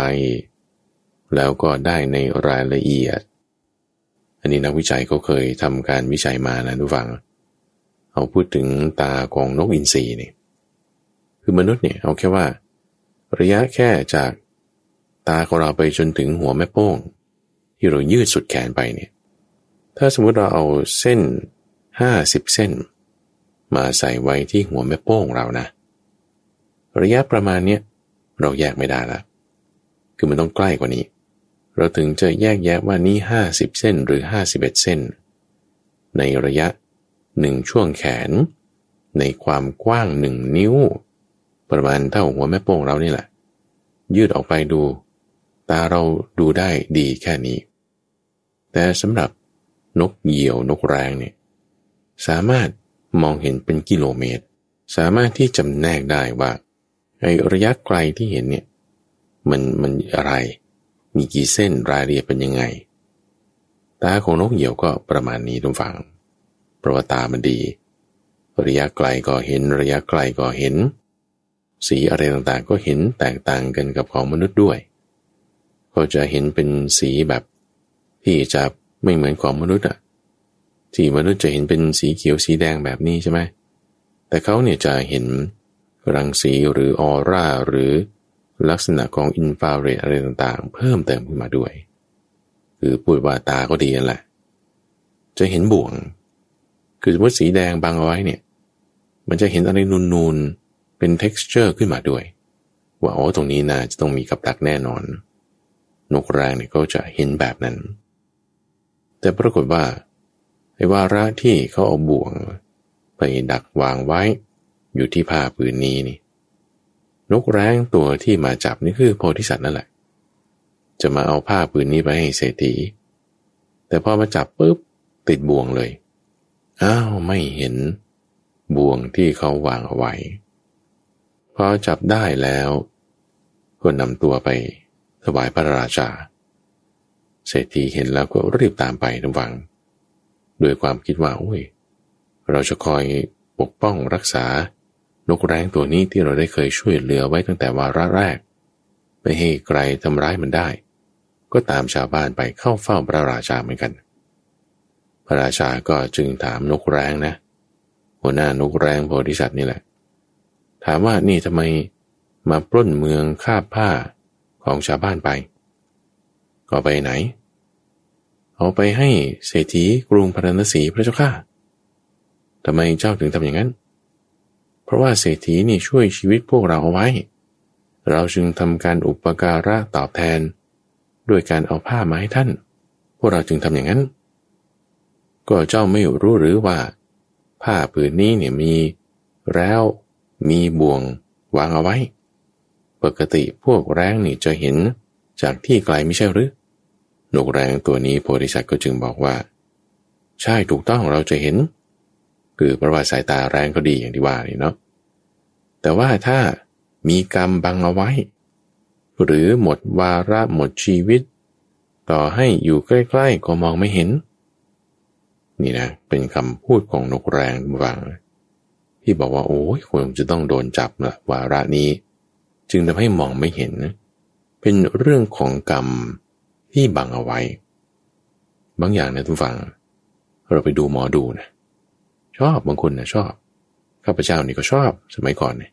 แล้วก็ได้ในรายละเอียด อันนี้นักวิจัยเขาเคยทำการวิจัยมานะทุกฝัง เอาพูดถึงตาของนกอินทรีนี่ คือมนุษย์เนี่ยเอาแค่ว่า ระยะแค่จากตาของเราไปจนถึงหัวแม่โป้ง ที่เรายืดสุดแขนไปเนี่ย ถ้าสมมติเราเอาเส้นห้าสิบเส้น มาใส่ไว้ที่หัวแม่โป้งเรานะ ระยะประมาณเนี้ยเราแยกไม่ได้ละคือมันต้องใกล้กว่านี้ เราถึงจะแยกแยะว่านี้ห้าสิบเส้นหรือห้าสิบเอ็ดเส้น ในระยะหนึ่งช่วงแขน ในความกว้างหนึ่งนิ้ว ประมาณเท่าหัวแม่โป้งเรานี่แหละ ยืดออกไปดู ตาเราดูได้ดีแค่นี้ แต่สำหรับนกเหยี่ยวนกแรงเนี่ยสามารถมองเห็นเป็นกิโลเมตร สามารถที่จำแนกได้ว่า ไอระยะไกลที่เห็นเนี่ยมันมันอะไร มีกี่เส้นรายละเอียดเป็นยังไง ตาของนกเหยี่ยวก็ประมาณนี้ทุกฝังเพราะว่าตามันดี ระยะไกลก็เห็นระยะไกลก็เห็น สีอะไรต่างๆก็เห็นแตกต่างกันกับของมนุษย์ด้วย ก็จะเห็นเป็นสีแบบที่จะไม่เหมือนของมนุษย์อะที่มนุษย์จะเห็นเป็นสีเขียวสีแดงแบบนี้ใช่ไหมแต่เขาเนี่ยจะเห็น รังสีหรือออร่าหรือลักษณะของอินฟราเรดอะไรต่างๆ เพิ่มเติมขึ้นมาด้วย คือปุยว่าตาก็ดีนั่นแหละ จะเห็นบ่วง คือสมมติสีแดงบางเอาไว้เนี่ย มันจะเห็นอะไรนูนๆ เป็น texture ขึ้นมาด้วย ว่าโอ้ตรงนี้น่าจะต้องมีกับดักแน่นอน นกแรงเนี่ยก็จะเห็นแบบนั้น แต่ปรากฏว่าไอ้วาระที่เขาเอาบ่วง ไปดักวางไว้ อยู่ที่ผ้าผืนนี้นี่นกแร้งตัวที่มาจับนี่คือโพธิสัตว์นั่นแหละ จะมาเอาผ้าผืนนี้ไปให้เศรษฐี แต่พอมาจับปุ๊บติดบ่วงเลย อ้าวไม่เห็นบ่วงที่เขาวางเอาไว้ พอจับได้แล้วก็นำตัวไปถวายพระราชา เศรษฐีเห็นแล้วก็รีบตามไปทุกฝังด้วยความคิดว่าโอ้ย เราจะคอยปกป้องรักษา นกแร้งตัวนี้ที่เราได้เคยช่วยเหลือไว้ตั้งแต่วาระแรก ไม่ให้ใครทำร้ายมันได้ ก็ตามชาวบ้านไปเข้าเฝ้าพระราชาเหมือนกัน พระราชาก็จึงถามนกแร้งนะ หัวหน้านกแร้งโพธิสัตว์นี่แหละ ถามว่านี่ทำไมมาปล้นเมืองคาบผ้าของชาวบ้านไป ก็ไปไหน เอาไปให้เศรษฐีกรุงพาราณสีพระเจ้าข้าทำไมเจ้าถึงทำอย่างนั้น เพราะว่าเศรษฐีนี่ช่วยชีวิตพวกเราเอาไว้ เราจึงทำการอุปการะตอบแทน ด้วยการเอาผ้ามาให้ท่าน พวกเราจึงทำอย่างนั้น ก็เจ้าไม่รู้หรือว่า ผ้าผืนนี้เนี่ยมีแล้วมีบ่วงวางเอาไว้ ปกติพวกแรงนี่จะเห็นจากที่ไกลไม่ใช่หรือนกแรงตัวนี้โพธิสัตว์ก็จึงบอกว่า ใช่ถูกต้องเราจะเห็น คือเพราะว่าสายตาแรงก็ดีอย่างที่ว่านี่เนาะแต่ว่าถ้ามีกรรมบังเอาไว้ หรือหมดวาระหมดชีวิต ต่อให้อยู่ใกล้ๆก็มองไม่เห็น นี่นะ เป็นคำพูดของนกแรงบางที่บอกว่าโอ้ยควรจะต้องโดนจับละวาระนี้ จึงทำให้มองไม่เห็นเป็นเรื่องของกรรมที่บังเอาไว้ บางอย่างนะทุกฝัง เราไปดูหมอดูนะ ชอบบางคนนะชอบข้าพเจ้านี่ก็ชอบสมัยก่อนเนี่ย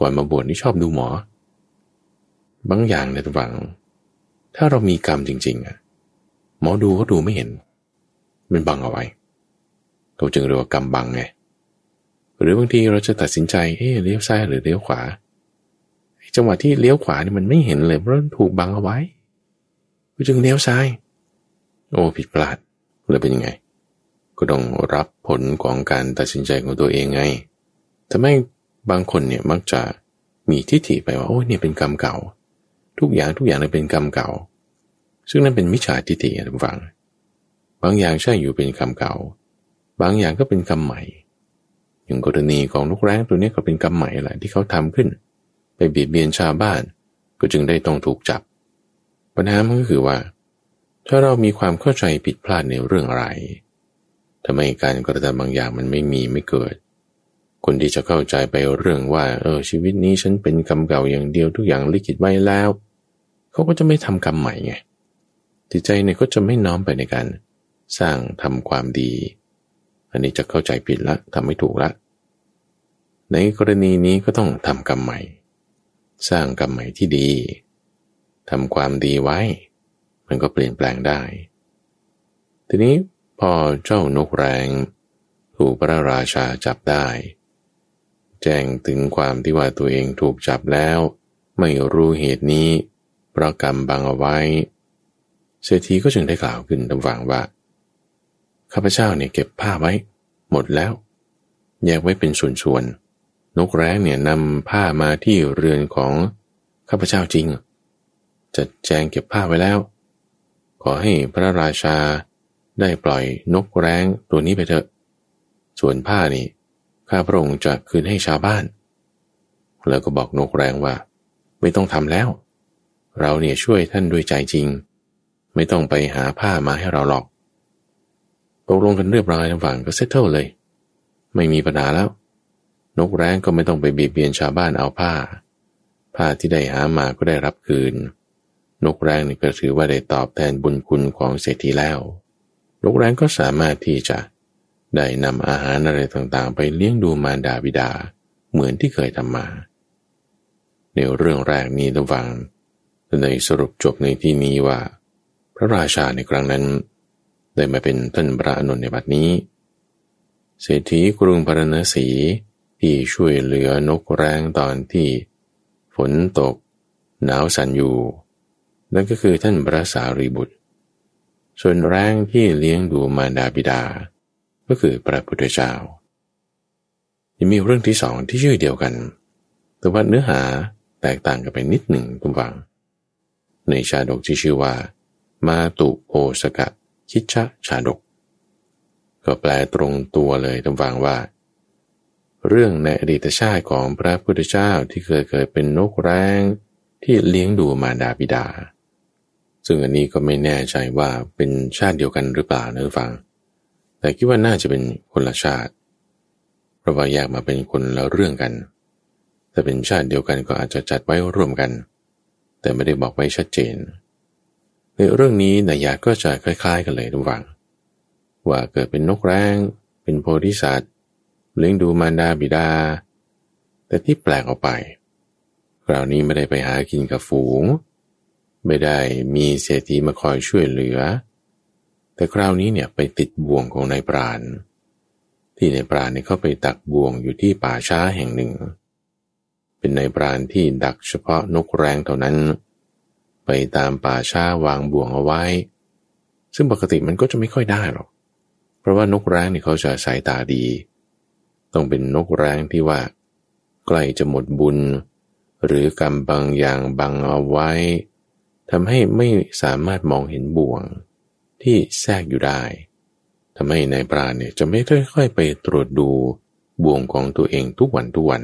ก่อนมาบวชนี่ชอบดูหมอ บางอย่างในตัวฝัง ถ้าเรามีกรรมจริง ๆอะหมอดูก็ดูไม่เห็น มันบังเอาไว้เขาจึงเรียกว่ากรรมบังไงหรือบางทีเราจะตัดสินใจเอ๊เลี้ยวซ้ายหรือเลี้ยวขวาจังหวะที่เลี้ยวขวานี่มันไม่เห็นเลยเพราะถูกบังเอาไว้ก็จึงเลี้ยวซ้าย โอ้ผิดพลาดเลยเป็นยังไง ก็ต้องรับผลของการตัดสินใจของตัวเองไงทำไมบางคนเนี่ยมักจะมีทิฏฐิไปว่าโอ้เนี่ยเป็นกรรมเก่า ทุกอย่างทุกอย่างเลยเป็นกรรมเก่า ซึ่งนั่นเป็นมิจฉาทิฏฐิทุกฝัง บางอย่างใช่อยู่เป็นกรรมเก่า บางอย่างก็เป็นกรรมใหม่ อย่างกรณีของลูกแร้งตัวนี้ก็เป็นกรรมใหม่แหละที่เขาทำขึ้น ไปเบียดเบียนชาวบ้าน ก็จึงได้ต้องถูกจับ ปัญหามันก็คือว่า ถ้าเรามีความเข้าใจผิดพลาดในเรื่องอะไร ทำไมการกระทำบางอย่างมันไม่มีไม่เกิด คนที่จะเข้าใจไปเรื่องว่า เออชีวิตนี้ฉันเป็นกรรมเก่าอย่างเดียวทุกอย่างลิขิตไว้แล้ว เขาก็จะไม่ทำกรรมใหม่ไงจิตใจเนี่ยก็จะไม่น้อมไปในการสร้างทำความดี อันนี้จะเข้าใจผิดละทำไม่ถูกละ ในกรณีนี้ก็ต้องทำกรรมใหม่ สร้างกรรมใหม่ที่ดีทำความดีไว้ มันก็เปลี่ยนแปลงได้ ทีนี้ พ่อเจ้านกแรงถูกพระราชาจับได้ แจ้งถึงความที่ว่าตัวเองถูกจับแล้ว ไม่รู้เหตุนี้เพราะกรรมบังเอาไว้ เศรษฐีก็จึงได้กล่าวขึ้นตำฝังว่า ข้าพเจ้าเนี่ยเก็บผ้าไว้ หมดแล้ว แยกไว้เป็นส่วนๆนกแร้งเนี่ยนำผ้ามาที่เรือนของข้าพเจ้าจริงจัดแจงเก็บผ้าไว้แล้ว ขอให้พระราชา ได้ปล่อยนกแร้งตัวนี้ไปเถอะ ส่วนผ้านี่ข้าพระองค์จะคืนให้ชาวบ้าน แล้วก็บอกนกแรงว่า ไม่ต้องทำแล้ว เราเนี่ยช่วยท่านด้วยใจจริง ไม่ต้องไปหาผ้ามาให้เราหรอกตกลงกันเรียบร้อยทั้งฝั่งก็เซตเทิลเลย ไม่มีปัญหาแล้ว นกแร้งก็ไม่ต้องไปเบียดเบียนชาวบ้านเอาผ้า ผ้าที่ได้หามาก็ได้รับคืน นกแร้งนี่ก็ถือว่าได้ตอบแทนบุญคุณของเศรษฐีแล้ว นกแรงก็สามารถที่จะได้นำอาหารอะไรต่างๆ ไปเลี้ยงดูมารดาบิดาเหมือนที่เคยทำมา ในเรื่องแรกนี้ระวังในสรุปจบในที่นี้ว่า พระราชาในครั้งนั้น ได้มาเป็นท่านพระอนุนในบัดนี้ เศรษฐีกรุงพารณสีที่ช่วยเหลือนกแรงตอนที่ ฝนตก หนาวสั่นอยู่ นั่นก็คือท่านพระสารีบุตร ส่วนแรงที่เลี้ยงดูมารดาบิดา ก็คือพระพุทธเจ้ายังมีเรื่องที่สองที่ชื่อเดียวกัน แต่ว่าเนื้อหาแตกต่างกันไปนิดหนึ่งคุณฟัง ในชาดกที่ชื่อว่า มาตุโอสกะคิชะชาดก ก็แปลตรงตัวเลยทุกฟังว่า เรื่องในอดีตชาติของพระพุทธเจ้าที่เคยเคยเป็นนกแร้งที่เลี้ยงดูมารดาบิดา ซึ่งอันนี้ก็ไม่แน่ใจว่าเป็นชาติเดียวกันหรือเปล่านะฟัง แต่คิดว่าน่าจะเป็นคนละชาติ เพราะว่าแยกมาเป็นคนละเรื่องกัน แต่เป็นชาติเดียวกันก็อาจจะจัดไว้ร่วมกัน แต่ไม่ได้บอกไว้ชัดเจน ในเรื่องนี้นัยยะก็จะคล้าย ๆ กันเลยทุกฝัง ว่าเกิดเป็นนกแร้ง เป็นโพธิสัตว์เลี้ยงดูมารดาบิดา แต่ที่แปลกออกไป คราวนี้ไม่ได้ไปหากินกับฝูง ไม่ได้มีเศรษฐีมาคอยช่วยเหลือ แต่คราวนี้เนี่ยไปติดบ่วงของนายปราณ ที่นายปราณเนี่ยเข้าไปตักบ่วงอยู่ที่ป่าช้าแห่งหนึ่ง เป็นนายปราณที่ดักเฉพาะนกแรงเท่านั้น ไปตามป่าช้าวางบ่วงเอาไว้ ซึ่งปกติมันก็จะไม่ค่อยได้หรอก เพราะว่านกแร้งนี่ยเขาจะสายตาดี ต้องเป็นนกแร้งที่ว่า ใกล้จะหมดบุญ หรือกรรมบางอย่างบังเอาไว้ ทำให้ไม่สามารถมองเห็นบ่วงที่แทรกอยู่ได้ทำให้นายปราณเนี่ยจะไม่ค่อยๆไปตรวจดูบ่วงของตัวเองทุกวันทุกวัน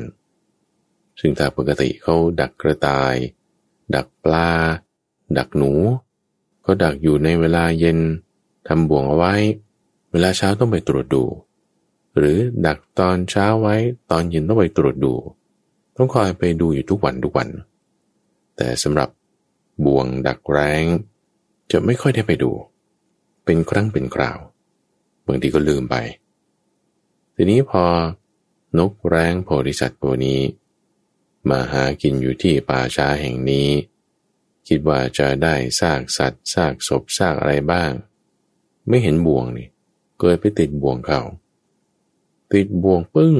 ซึ่งถ้าปกติเขาดักกระต่าย ดักปลา ดักหนูก็ดักอยู่ในเวลาเย็นทำบ่วงเอาไว้ เวลาเช้าต้องไปตรวจดู หรือดักตอนเช้าไว้ตอนเย็นต้องไปตรวจดู ต้องคอยไปดูอยู่ทุกวันทุกวัน แต่สำหรับ บ่วงดักแรงจะไม่ค่อยได้ไปดู เป็นครั้งเป็นคราวบางทีก็ลืมไป ทีนี้พอนกแร้งโพธิสัตว์ตัวนี้ มาหากินอยู่ที่ป่าช้าแห่งนี้ คิดว่าจะได้ซากสัตว์ซากศพซากอะไรบ้าง ไม่เห็นบ่วงนี่เกิดไปติดบ่วงเขาติดบ่วงปึ้ง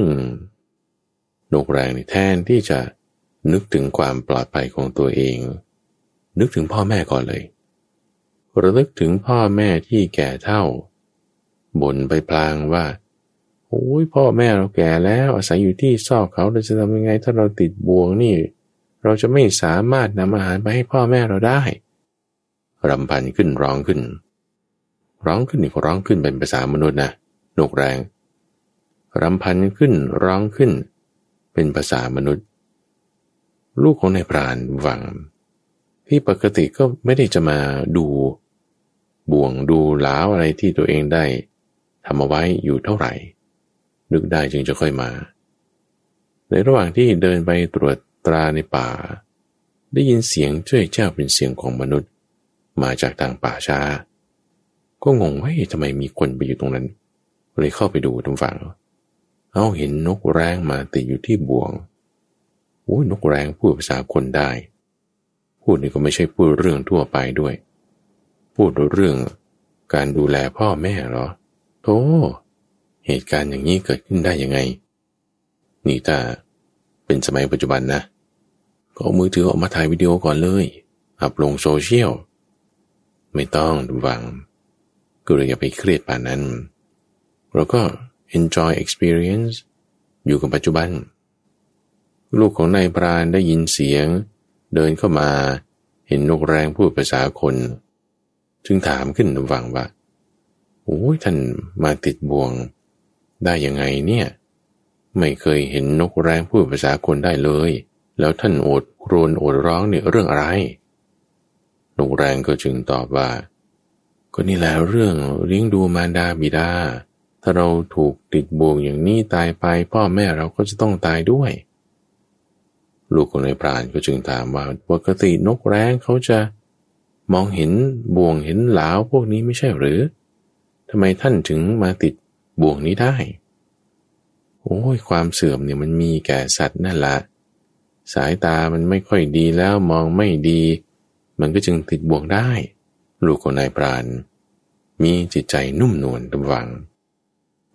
นกแรงนี่แทนที่จะนึกถึงความปลอดภัยของตัวเอง นึกถึงพ่อแม่ก่อนเลย ระลึกถึงพ่อแม่ที่แก่เท่าบ่นไปพลางว่าโอ้ยพ่อแม่เราแก่แล้วอาศัยอยู่ที่ซอกเขาเราจะทำยังไงถ้าเราติดบ่วงนี่ เราจะไม่สามารถนำอาหารไปให้พ่อแม่เราได้รำพันขึ้นร้องขึ้น ร้องขึ้นนี่ก็ร้องขึ้นเป็นภาษามนุษย์นะหนกแรงรำพันขึ้นร้องขึ้น เป็นภาษามนุษย์ ลูกของนายพรานวัง ที่ปกติก็ไม่ได้จะมาดูบ่วงดูหลาวอะไรที่ตัวเองได้ทำเอาไว้อยู่เท่าไหร่ นึกได้จึงจะค่อยมา ในระหว่างที่เดินไปตรวจตราในป่า ได้ยินเสียงเจ้าเจ้าเป็นเสียงของมนุษย์ มาจากทางป่าช้า ก็งงว่าทำไมมีคนไปอยู่ตรงนั้น เลยเข้าไปดูตรงฝั่งเอาเห็นนกแร้งมาติดอยู่ที่บ่วงโอ้ยนกแร้งพูดภาษาคนได้ พูดนี่ก็ไม่ใช่พูดเรื่องทั่วไปด้วย พูดเรื่องการดูแลพ่อแม่หรอโธ่เหตุการณ์อย่างนี้เกิดขึ้นได้ยังไง นี่ถ้าเป็นสมัยปัจจุบันนะ ก็เอามือถือออกมาถ่ายวิดีโอก่อนเลย อัพลงโซเชียล ไม่ต้องดูวัง ก็เลยอย่าไปเครียดป่านนั้น เราก็ enjoy experience อยู่กับปัจจุบัน ลูกของนายปราณได้ยินเสียง เดินเข้ามาเห็นนกแรงพูดภาษาคน จึงถามขึ้นดูวังว่าโอ้ยท่านมาติดบ่วงได้ยังไงเนี่ย ไม่เคยเห็นนกแรงพูดภาษาคนได้เลย แล้วท่านโอดโครนโอดร้องเนี่ยเรื่องอะไรนกแรงก็จึงตอบว่า ก็นี่แหละเรื่องเลี้ยงดูมารดาบิดา ถ้าเราถูกติดบ่วงอย่างนี้ตายไปพ่อแม่เราก็จะต้องตายด้วย ลูกของนายพรานก็จึงถามว่าปกตินกแร้งเขาจะมองเห็นบ่วงเห็นหลาวพวกนี้ไม่ใช่หรือทำไมท่านถึงมาติดบ่วงนี้ได้ โอ้ยความเสื่อมเนี่ยมันมีแก่สัตว์นั่นละสายตามันไม่ค่อยดีแล้วมองไม่ดี มันก็จึงติดบ่วงได้ ลูกของนายปราณมีจิตใจนุ่มนวลตวัง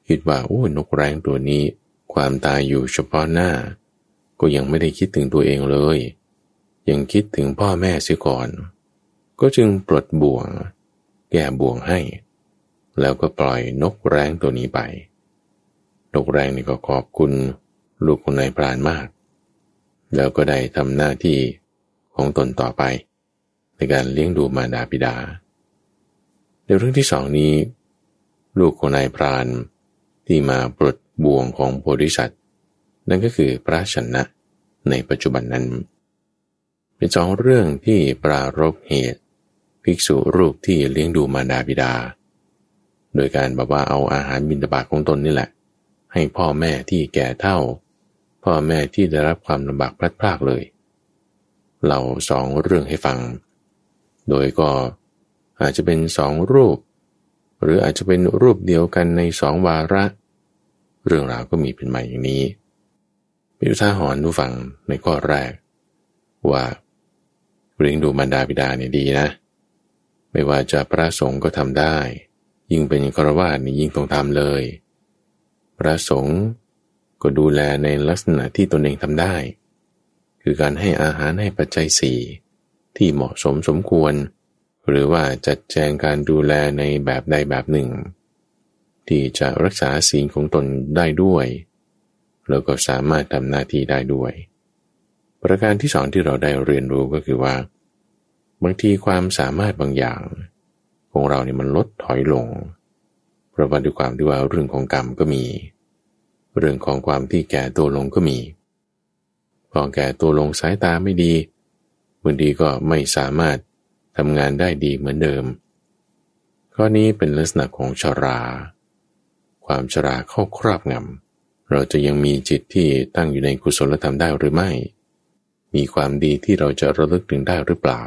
คิดว่าโอ้ยนกแร้งตัวนี้ ความตายอยู่เฉพาะหน้า ก็ยังไม่ได้คิดถึงตัวเองเลย ยังคิดถึงพ่อแม่เสียก่อน ก็จึงปลดบ่วง แก้บ่วงให้ แล้วก็ปล่อยนกแร้งตัวนี้ไป นกแร้งนี่ก็ขอบคุณลูกของนายพรานมาก แล้วก็ได้ทำหน้าที่ของตนต่อไป ในการเลี้ยงดูมารดาบิดา ในเรื่องที่สองนี้ ลูกของนายพรานที่มาปลดบ่วงของโพธิสัตว์ นั่นก็คือพระชนะในปัจจุบันนั้น เป็นสองเรื่องที่ปรารบเหตุ ภิกษุรูปที่เลี้ยงดูมารดาบิดา โดยการแบบว่าเอาอาหารบิณฑบาตของตนนี่แหละ ให้พ่อแม่ที่แก่เท่า พ่อแม่ที่ได้รับความลำบากพลัดพรากเลยเราสองเรื่องให้ฟัง โดยก็อาจจะเป็นสองรูป หรืออาจจะเป็นรูปเดียวกันในสองวาระ เรื่องราวก็มีเป็นมาอย่างนี้ มีอุทาหรณ์ดูฟังในข้อแรก ว่าเลี้ยงดูมารดาบิดาเนี่ยดีนะ ไม่ว่าจะพระสงฆ์ก็ทำได้ ยิ่งเป็นครวาสนี่ยิ่งต้องทำเลย พระสงฆ์ก็ดูแลในลักษณะที่ตนเองทำได้ คือการให้อาหารให้ปัจจัยสี่ที่เหมาะสมสมควร หรือว่าจัดแจงการดูแลในแบบใดแบบหนึ่งที่จะรักษาศีลของตนได้ด้วย แล้วก็สามารถทำหน้าที่ได้ด้วย ประการที่สองที่เราได้เรียนรู้ก็คือว่า บางทีความสามารถบางอย่าง ของเราเนี่ยมันลดถอยลง เพราะว่าด้วยความที่ว่าเรื่องของกรรมก็มี เรื่องของความที่แก่ตัวลงก็มีพอแก่ตัวลงสายตาไม่ดีบางทีก็ไม่สามารถทำงานได้ดีเหมือนเดิม ข้อนี้เป็นลักษณะของชรา ความชราเข้าครอบงำ เราจะยังมีจิตที่ตั้งอยู่ในกุศลธรรมได้หรือไม่ มีความดีที่เราจะระลึกถึงได้หรือเปล่า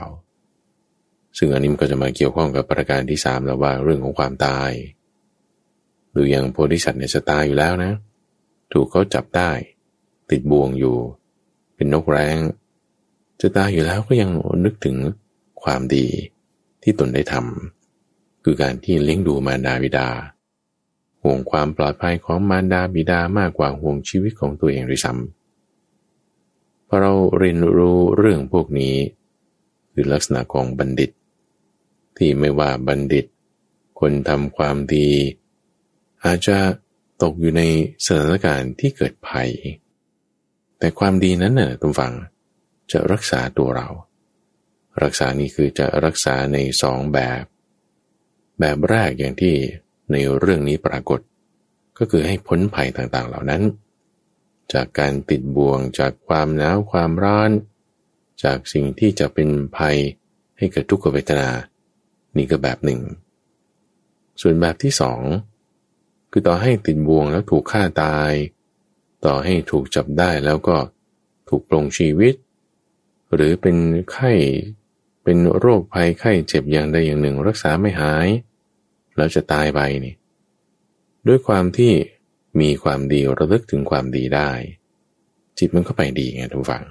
ซึ่งอันนี้มันก็จะมาเกี่ยวข้องกับประการที่สามแล้วว่าเรื่องของความตายดูอย่างโพธิสัตว์เนี่ยจะตายอยู่แล้วนะ ถูกเขาจับได้ ติดบ่วงอยู่ เป็นนกแร้งจะตายอยู่แล้วก็ยังนึกถึงความดีที่ตนได้ทำคือการที่เลี้ยงดูมารดาบิดา ห่วงความปลอดภัยของมารดาบิดามากกว่าห่วงชีวิตของตัวเองด้วยซ้ำพอเราเรียนรู้เรื่องพวกนี้ คือลักษณะของบัณฑิต ที่ไม่ว่าบัณฑิต คนทำความดี อาจจะตกอยู่ในสถานการณ์ที่เกิดภัย แต่ความดีนั้นน่ะทุกฝังจะรักษาตัวเรา รักษานี้คือจะรักษาในสองแบบ แบบแรกอย่างที่ ในเรื่องนี้ปรากฏ ก็คือให้พ้นภัยต่างๆเหล่านั้น จากการติดบ่วงจากความหนาวความร้อน จากสิ่งที่จะเป็นภัยให้เกิดทุกขเวทนา นี่ก็แบบหนึ่ง ส่วนแบบที่สองคือต่อให้ติดบ่วงแล้วถูกฆ่าตาย ต่อให้ถูกจับได้แล้วก็ถูกปลงชีวิต หรือเป็นไข้เป็นโรคภัยไข้เจ็บอย่างใดอย่างหนึ่งรักษาไม่หาย แล้วจะตายไปนี่ด้วยความที่มีความดีระลึกถึงความดีได้ จิตมันก็ไปดีไงทุกฝัง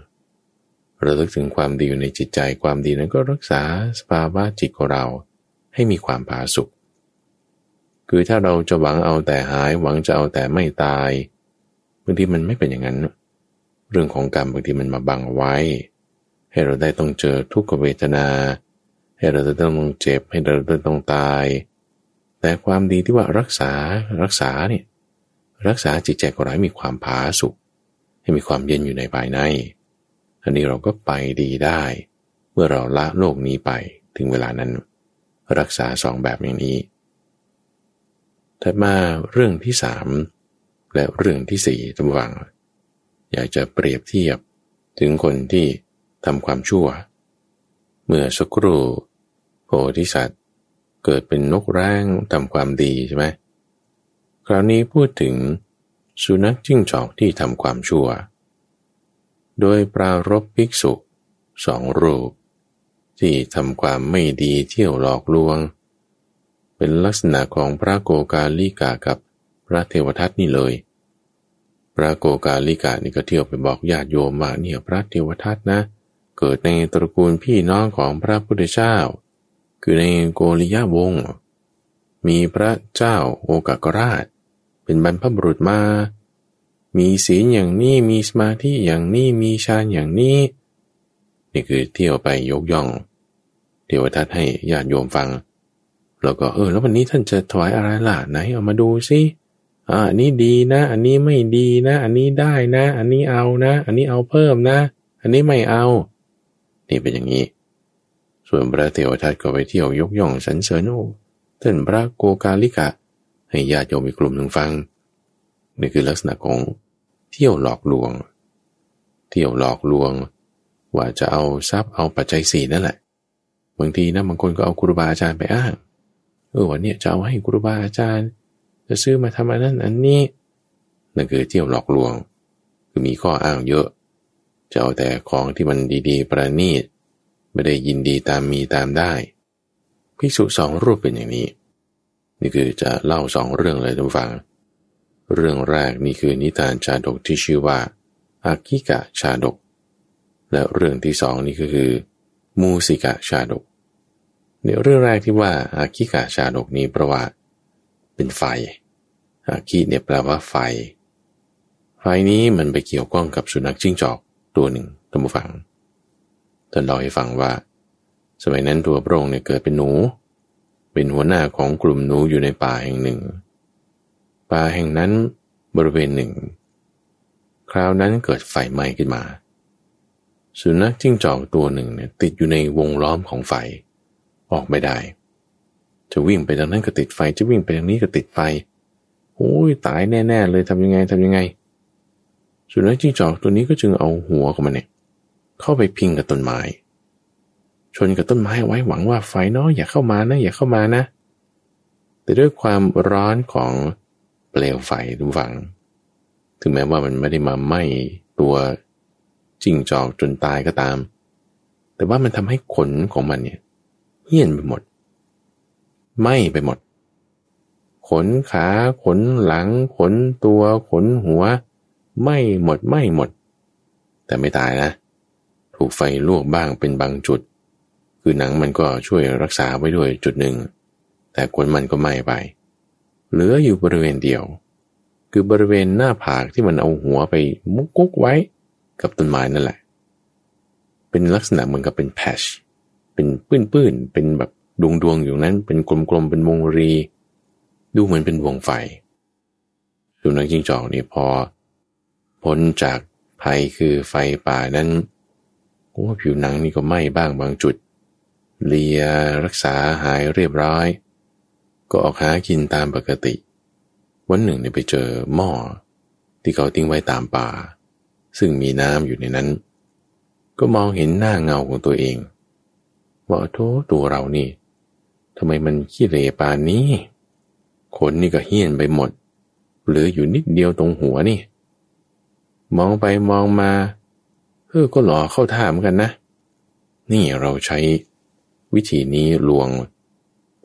ระลึกถึงความดีอยู่ในจิตใจความดีนั้นก็รักษาสภาวะจิตของเราให้มีความผาสุกคือถ้าเราจะหวังเอาแต่หายหวังจะเอาแต่ไม่ตายบางทีมันไม่เป็นอย่างนั้น เรื่องของกรรมบางทีมันมาบังไว้ ให้เราได้ต้องเจอทุกขเวทนา ให้เราได้ต้องเจ็บ ให้เราได้ต้องตาย แต่ความดีที่ว่ารักษารักษาเนี่ยรักษาจิตใจของเราให้มีความผาสุกให้มีความเย็นอยู่ในภายในอันนี้เราก็ไปดีได้ เมื่อเราละโลกนี้ไปถึงเวลานั้น รักษาสองแบบอย่างนี้ถัดมาเรื่องที่สามและเรื่องที่สี่จำวัง อยากจะเปรียบเทียบถึงคนที่ทำความชั่ว เมื่อสักครู่โพธิสัตว เกิดเป็นนกแร้งทำความดีใช่ไหมคราวนี้พูดถึงสุนัขจิ้งจอกที่ทำความชั่ว โดยปรารบภิกษุสองรูป ที่ทำความไม่ดีเที่ยวหลอกลวง เป็นลักษณะของพระโกกาลิกากับพระเทวทัตนี่เลย พระโกกาลิกานี่ก็เที่ยวไปบอกญาติโยมว่าเนี่ยพระเทวทัตนะเเกิดในตระกูลพี่น้องของพระพุทธเจ้า คือในโกริยะวงศ์มีพระเจ้าโอกากราช เป็นบรรพบุรุษมา มีศีลอย่างนี้มีสมาธิอย่างนี้มีฌานอย่างนี้ นี่คือเที่ยวไปยกย่อง เทวทัตให้ญาติโยมฟัง แล้วก็เออ แล้ววันนี้ท่านจะถวายอะไรล่ะไหนเอามาดูสิอ่าอันนี้ดีนะ อันนี้ไม่ดีนะ อันนี้ได้นะ อันนี้เอานะ อันนี้เอาเพิ่มนะ อันนี้ไม่เอา นี่เป็นอย่างนี้ ส่วนพระเทวทัตก็ไปเที่ยวยกย่องสรรเสริญโอ้ท่านพระโกกาลิกะ ให้ญาติโยมอีกกลุ่มหนึ่งฟัง นี่คือลักษณะของเที่ยวหลอกลวง เที่ยวหลอกลวง ว่าจะเอาทรัพย์เอาปัจจัยสี่นั่นแหละบางทีนะบางคนก็เอาครูบาอาจารย์ไปอ้างเออวันนี้จะเอาให้ครูบาอาจารย์ จะซื้อมาทำอันนั้นอันนี้นั่นคือเที่ยวหลอกลวง คือมีข้ออ้างเยอะ จะเอาแต่ของที่มันดีๆ ประณีต ไม่ได้ยินดีตามมีตามได้ภิกษุสองรูปเป็นอย่างนี้ นี่คือจะเล่าสองเรื่องเลยท่านฟัง เรื่องแรกนี่คือนิทานชาดกที่ชื่อว่าอากิกะชาดก และเรื่องที่สองนี่ก็คือมูสิกะชาดกในเรื่องแรกที่ว่าอากิกะชาดกนี้เพราะว่าเป็นไฟ อากิเนี่ยแปลว่าไฟ ไฟนี้มันไปเกี่ยวข้องกับสุนัขจิ้งจอกตัวหนึ่งท่านผู้ฟัง ท่านเล่าให้ฟังว่า สมัยนั้นตัวพระองค์เนี่ยเกิดเป็นหนู เป็นหัวหน้าของกลุ่มหนูอยู่ในป่าแห่งหนึ่ง ป่าแห่งนั้นบริเวณหนึ่ง คราวนั้นเกิดไฟไหม้ขึ้นมา สุนัขจิ้งจอกตัวหนึ่งเนี่ยติดอยู่ในวงล้อมของไฟ ออกไม่ได้ จะวิ่งไปทางนั้นก็ติดไฟ จะวิ่งไปทางนี้ก็ติดไฟโอ้ยตายแน่ ๆ เลยทำยังไงทำยังไง สุนัขจิ้งจอกตัวนี้ก็จึงเอาหัวของมันเนี่ย เข้าไปพิงกับต้นไม้ ชนกับต้นไม้ไว้หวังว่าไฟน้อยอย่าเข้ามานะ อย่าเข้ามานะ แต่ด้วยความร้อนของเปลวไฟทุกฝัง ถึงแม้ว่ามันไม่ได้มาไหม้ตัวจิ้งจอกจนตายก็ตาม แต่ว่ามันทำให้ขนของมันเนี่ยเหี่ยนไปหมดไหม้ไปหมด ขนขา ขนหลัง ขนตัว ขนหัวไหม้หมดไหม้หมด แต่ไม่ตายนะ ถูกไฟลวกบ้างเป็นบางจุด คือหนังมันก็ช่วยรักษาไว้ด้วยจุดหนึ่ง แต่ขนมันก็ไหม้ไป เหลืออยู่บริเวณเดียว คือบริเวณหน้าผากที่มันเอาหัวไปมุกกุกไว้กับต้นไม้นั่นแหละ เป็นลักษณะเหมือนกับเป็นแพช เป็นปื้นๆ เป็นแบบดวงดวงอยู่นั้น เป็นกลมๆ เป็นวงรี ดูเหมือนเป็นวงไฟสุนัขจิ้งจอกนี่พอพ้นจากภัยคือไฟป่านั้น โอ้ผิวหนังนี่ก็ไหม้บ้างบางจุด เลียรักษาหายเรียบร้อย ก็ออกหากินตามปกติ วันหนึ่งเนี่ยไปเจอหม้อที่เขาทิ้งไว้ตามป่า ซึ่งมีน้ำอยู่ในนั้น ก็มองเห็นหน้าเงาของตัวเอง ว่าโทตัวเรานี่ทำไมมันขี้เหร่ปานนี้ขนนี่ก็เหี้ยนไปหมด เหลืออยู่นิดเดียวตรงหัวนี่ มองไปมองมา ออก็หล่อเข้าท่าเหมือนกันนะ นี่เราใช้วิธีนี้ลวง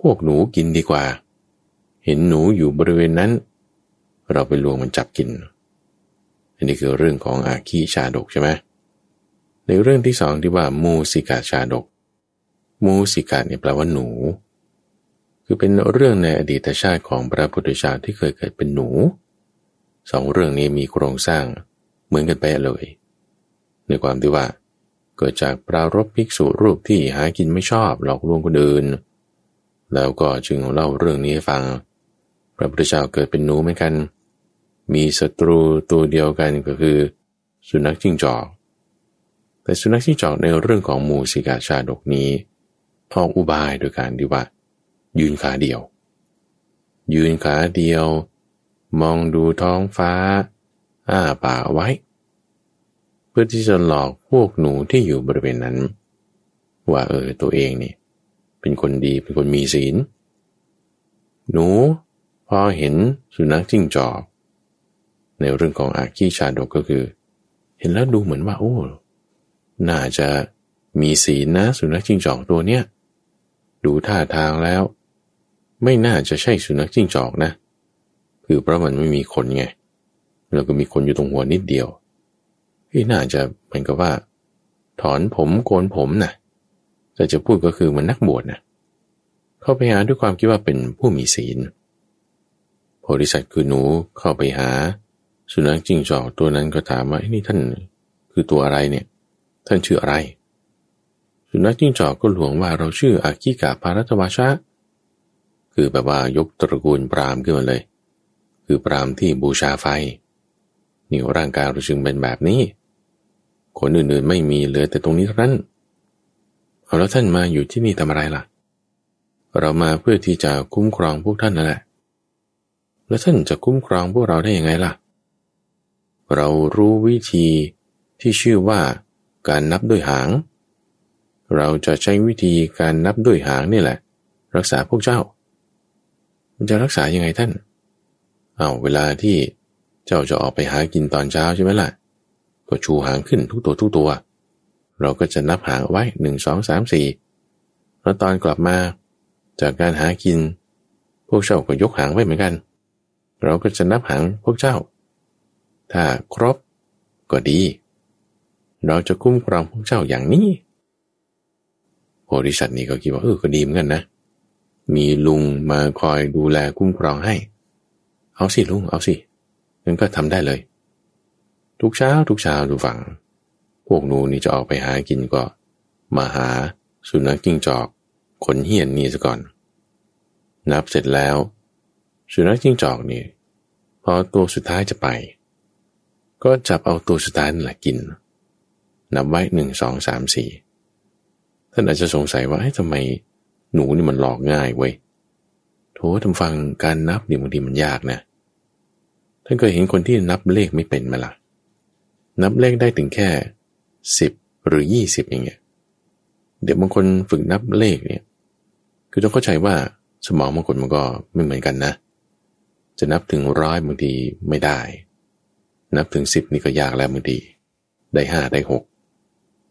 พวกหนูกินดีกว่า เห็นหนูอยู่บริเวณนั้น เราไปลวงมันจับกิน อันนี้คือเรื่องของอาคีชาดกใช่ไหมในเรื่องที่สองที่ว่ามูสิกาชาดก มูสิกาเนี่ยแปลว่าหนู คือเป็นเรื่องในอดีตชาติของพระพุทธเจ้าที่เคยเกิดเป็นหนู สองเรื่องนี้มีโครงสร้างเหมือนกันไปเลย ในความที่ว่า เกิดจากปรารบภิกษุรูปที่หากินไม่ชอบหลอกลวงคนอื่น แล้วก็จึงเล่าเรื่องนี้ให้ฟัง พระพุทธเจ้าเกิดเป็นหนูเหมือนกัน มีศัตรูตัวเดียวกันก็คือ สุนัขจิ้งจอก แต่สุนัขจิ้งจอกในเรื่องของมูสิกาชาดกนี้ออกอุบายโดยการที่ว่า ยืนขาเดียว ยืนขาเดียว มองดูท้องฟ้า อ้าปากไว้ เพื่อที่จะหลอกพวกหนูที่อยู่บริเวณนั้น ว่าเออตัวเองนี่เป็นคนดีเป็นคนมีศีล หนู พอเห็นสุนัขจิ้งจอก ในเรื่องของอาคีชาดกก็คือ เห็นแล้วดูเหมือนว่า โอ้ น่าจะมีศีลนะสุนัขจิ้งจอกตัวเนี้ยดูท่าทางแล้ว ไม่น่าจะใช่สุนัขจิ้งจอกนะ คือเพราะมันไม่มีขนไง แล้วก็มีขนอยู่ตรงหัวนิดเดียว ที่น่าจะเหมือนกับว่า ถอนผมโกนผมนะแต่จะพูดก็คือมันนักบวชนะเข้าไปหาด้วยความคิดว่าเป็นผู้มีศีลโพธิสัตว์คือหนูเข้าไปหา สุนัขจิ้งจอกตัวนั้นก็ถามว่านี่ท่านคือตัวอะไรเนี่ย ท่านชื่ออะไร สุนัขจิ้งจอกก็หลวงว่าเราชื่ออากิกาภารัตวาชะ คือแบบว่ายกตระกูลปรามขึ้นมาเลย คือปรามที่บูชาไฟนี่ร่างกายเราจึงเป็นแบบนี้ คนอื่นๆไม่มีเหลือแต่ตรงนี้เท่านั้นเอาแล้วท่านมาอยู่ที่นี่ทำอะไรล่ะ เรามาเพื่อที่จะคุ้มครองพวกท่านนั่นแหละ แล้วท่านจะคุ้มครองพวกเราได้ยังไงล่ะ เรารู้วิธีที่ชื่อว่าการนับด้วยหาง เราจะใช้วิธีการนับด้วยหางนี่แหละ รักษาพวกเจ้า มันจะรักษายังไงท่าน เอาเวลาที่เจ้าจะออกไปหากินตอนเช้าใช่ไหมล่ะ ก็ชูหางขึ้นทุกตัวทุกตัว เราก็จะนับหางไว้หนึ่งสองสามสี่แล้วตอนกลับมา จากการหากิน พวกเจ้าก็ยกหางไว้เหมือนกัน เราก็จะนับหางพวกเจ้า ถ้าครบก็ดี เราจะคุ้มครองพวกเจ้าอย่างนี้โพธิสัตว์นี่ก็คิดว่าเออก็ดีเหมือนกันนะ มีลุงมาคอยดูแลคุ้มครองให้ เอาสิลุงเอาสิงั้นก็ทำได้เลย ทุกเช้าทุกเช้าดูฝัง พวกหนูนี่จะออกไปหากินก็ มาหาสุนัขกิ้งจอกขนเหียนนี่ซะก่อน นับเสร็จแล้ว สุนัขจิ้งจอกนี่พอตัวสุดท้ายจะไป ก็จับเอาตัวสุดท้ายนั่นแหละกิน นับไว้หนึ่งสองสามสี่ท่านอาจจะสงสัยว่าทำไมหนูนี่มันหลอกง่ายเว้ยโถทำฟังการนับนี่บางทีมันยากนะ ท่านเคยเห็นคนที่นับเลขไม่เป็นไหมละ่ะ นับเลขได้ถึงแค่สิบหรือยี่สิบอย่างเงี้ยเดี๋ยวบางคนฝึกนับเลขเนี่ย คือต้องเข้าใจว่าสมองบางคนมันก็ไม่เหมือนกันนะ จะนับถึงร้อยบางทีไม่ได้ นับถึงสิบนี่ก็ยากแล้วบางทีได้ห้าได้หก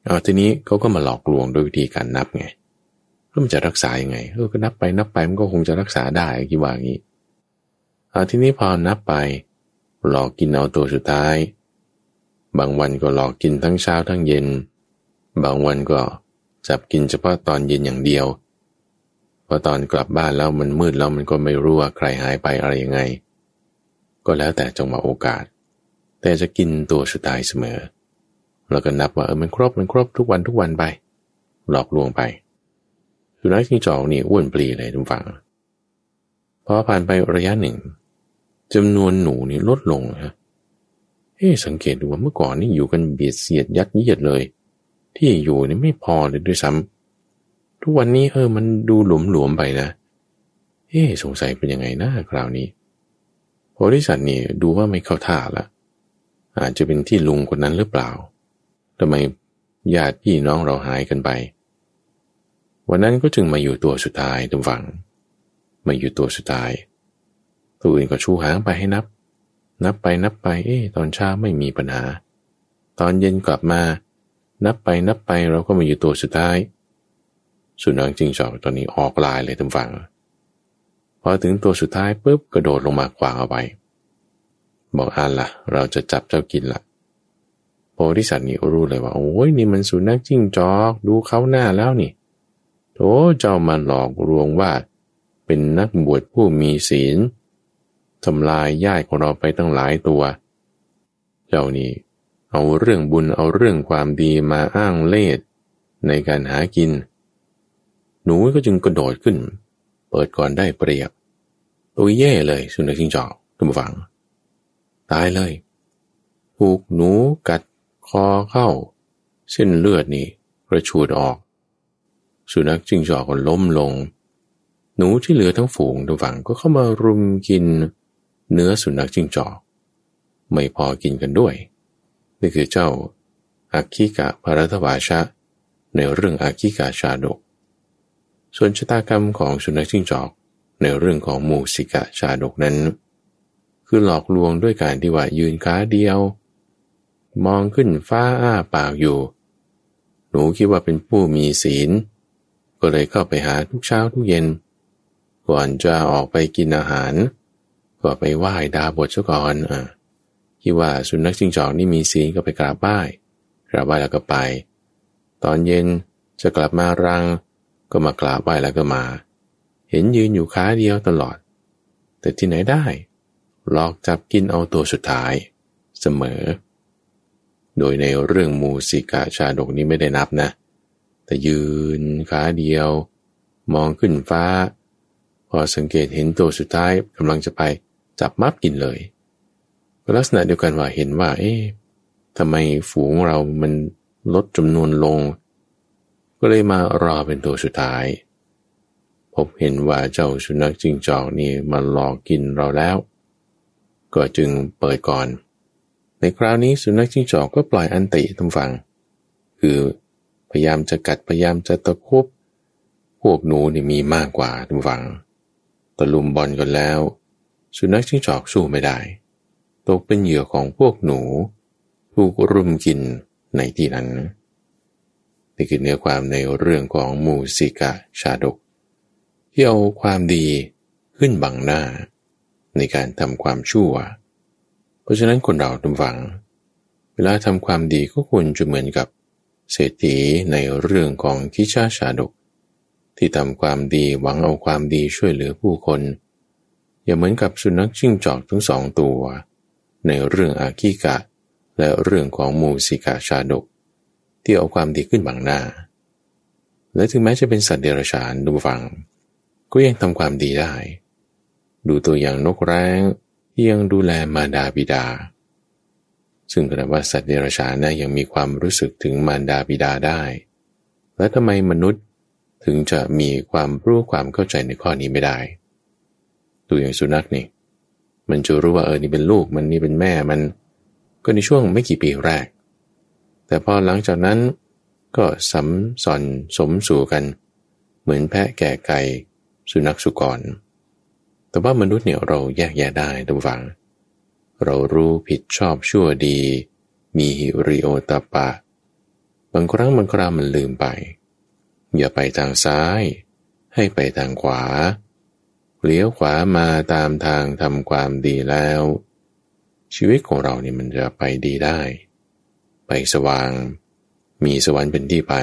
เอาทีนี้เขาก็มาหลอกลวงด้วยวิธีการนับไงแล้วมันจะรักษายังไงเออก็นับไปนับไปมันก็คงจะรักษาได้กี่ว่างี้เอาทีนี้พอนับไปหลอกกินเอาตัวสุดท้าย บางวันก็หลอกกินทั้งเช้าทั้งเย็น บางวันก็จับกินเฉพาะตอนเย็นอย่างเดียว พอตอนกลับบ้านแล้วมันมืดแล้วมันก็ไม่รู้ว่าใครหายไปอะไรยังไง ก็แล้วแต่จังหวะโอกาส แต่จะกินตัวสุดท้ายเสมอ แล้วก็นับว่าเออมันครบมันครบทุกวันทุกวันไป หลอกลวงไป สุนัขจิ้งจอกนี่อ้วนปลีเลยทุกฝังพอผ่านไประยะหนึ่งจำนวนหนูนี่ลดลงฮะ เฮ้สังเกตดูว่าเมื่อก่อนนี่อยู่กันเบียดเสียดยัดเยียดเลย ที่อยู่นี่ไม่พอเลยด้วยซ้ำทุกวันนี้เออมันดูหลวมหลวมไปนะ เอ๊สงสัยเป็นยังไงนะคราวนี้โพธิสัตว์นี่ดูว่าไม่เข้าท่าละอาจจะเป็นที่ลุงคนนั้นหรือเปล่าทำไมญาติพี่น้องเราหายกันไป วันนั้นก็จึงมาอยู่ตัวสุดท้ายตรงฝัง มาอยู่ตัวสุดท้ายตัวอื่นก็ชูหางไปให้นับ นับไปนับไป เอ๊ตอนเช้าไม่มีปัญหา ตอนเย็นกลับมา นับไปนับไปเราก็มาอยู่ตัวสุดท้าย สุนัขจิงจอกตอนนี้ออกลายเลยทั้งฝั่งพอถึงตัวสุดท้ายปุ๊บกระโดดลงมาขวางเอาไว้บอกอ่านละ่ะ เราจะจับเจ้ากินละโพธิสัตว์นี่รู้เลยว่าโอ้ยนี่มันสุนัขจิ้งจอก ดูเขาหน้าแล้วนี่โถเจ้ามันหลอกลวงว่า เป็นนักบวชผู้มีศีล ทำลายญาติของเราไปตั้งหลายตัว เจ้านี่เอาเรื่องบุญเอาเรื่องความดีมาอ้างเล่ดในการหากิน หนูก็จึงกระโดดขึ้น เปิดก่อนได้เปรียบ ตัวแย่เลยสุนัขจิงจอกทุกฝัง ตายเลยถูกหนูกัดคอเข้า เส้นเลือดนี่กระชูดออก สุนัขจิงจอกก็ล้มลง หนูที่เหลือทั้งฝูงทุกฝังก็เข้ามารุมกิน เนื้อสุนัขจิ้งจอก ไม่พอกินกันด้วย นี่คือเจ้าอาคิกะภารทวาชะ ในเรื่องอาคิกาชาดก ส่วนชะตากรรมของสุนัขจิ้งจอกในเรื่องของมูสิกะชาดกนั้น คือหลอกลวงด้วยการที่ว่ายืนขาเดียว มองขึ้นฟ้าอ้าปากอยู่ หนูคิดว่าเป็นผู้มีศีล ก็เลยเข้าไปหาทุกเช้าทุกเย็น ก่อนจะออกไปกินอาหาร ก็ไปไหว้ดาบทเจ้าก่อนอะคิดว่าสุนัขจิงจอกนี่มีศีลก็ไปกราบไหว้กราบไหว้แล้วก็ไป ตอนเย็นจะกลับมารัง ก็มากราบไหว้แล้วก็มา เห็นยืนอยู่ขาเดียวตลอด แต่ที่ไหนได้หลอกจับกินเอาตัวสุดท้ายเสมอ โดยในเรื่องมูสิกาชาดกนี้ไม่ได้นับนะ แต่ยืนขาเดียว มองขึ้นฟ้า พอสังเกตเห็นตัวสุดท้ายกำลังจะไป จับมับกินเลย ลักษณะเดียวกันว่าเห็นว่า เอ๊ะทำไมฝูงเรามันลดจำนวนลง ก็เลยมารอเป็นตัวสุดท้าย พบเห็นว่าเจ้าสุนัขจิงจอกนี่มันหลอกกินเราแล้ว ก็จึงเปิดก่อน ในคราวนี้สุนัขจิงจอกก็ปล่อยอันติทุกฝัง คือพยายามจะกัดพยายามจะตะคุบพวกหนูนี่มีมากกว่าทุกฝัง ตะลุมบอลกันแล้ว สุนัขจิ้งจอกสู้ไม่ได้ตกเป็นเหยื่อของพวกหนู ถูกรุมกินในที่นั้นนี่คือเนื้อความในเรื่องของมูสิกะชาดก ที่เอาความดีขึ้นบังหน้า ในการทำความชั่ว เพราะฉะนั้นคนเราทุกฝัง เวลาทำความดีก็ควรจะเหมือนกับเศรษฐีในเรื่องของกิชาชาดก ที่ทำความดีหวังเอาความดีช่วยเหลือผู้คน อย่าเหมือนกับสุนัขจิ้งจอกทั้งสองตัว ในเรื่องอาคีกะ และเรื่องของมูสิกาชาดก ที่เอาความดีขึ้นบังหน้า และถึงแม้จะเป็นสัตว์เดรัจฉานดูฟัง ก็ยังทำความดีได้ ดูตัวอย่างนกแร้งที่ยังดูแลมารดาบิดา ซึ่งกระว่าสัตว์เดรัจฉานนะยังมีความรู้สึกถึงมารดาบิดาได้ และทำไมมนุษย์ถึงจะมีความรู้ความเข้าใจในข้อนี้ไม่ได้ ตัวอย่างสุนัขนี่ มันจะรู้ว่าเออนี่เป็นลูกมันนี่เป็นแม่มัน ก็ในช่วงไม่กี่ปีแรก แต่พอหลังจากนั้นก็สัมสอนสมสู่กัน เหมือนแพะแก่ไก่สุนัขสุกร แต่ว่ามนุษย์เนี่ยเราแยกแยะได้ทุกฝัง เรารู้ผิดชอบชั่วดี มีหิริโอตปะ บางครั้งบางคราวมันลืมไป อย่าไปทางซ้าย ให้ไปทางขวา เลี้ยวขวามาตามทางทำความดีแล้ว ชีวิตของเราเนี่ยมันจะไปดีได้ ไปสว่าง มีสวรรค์เป็นที่ไป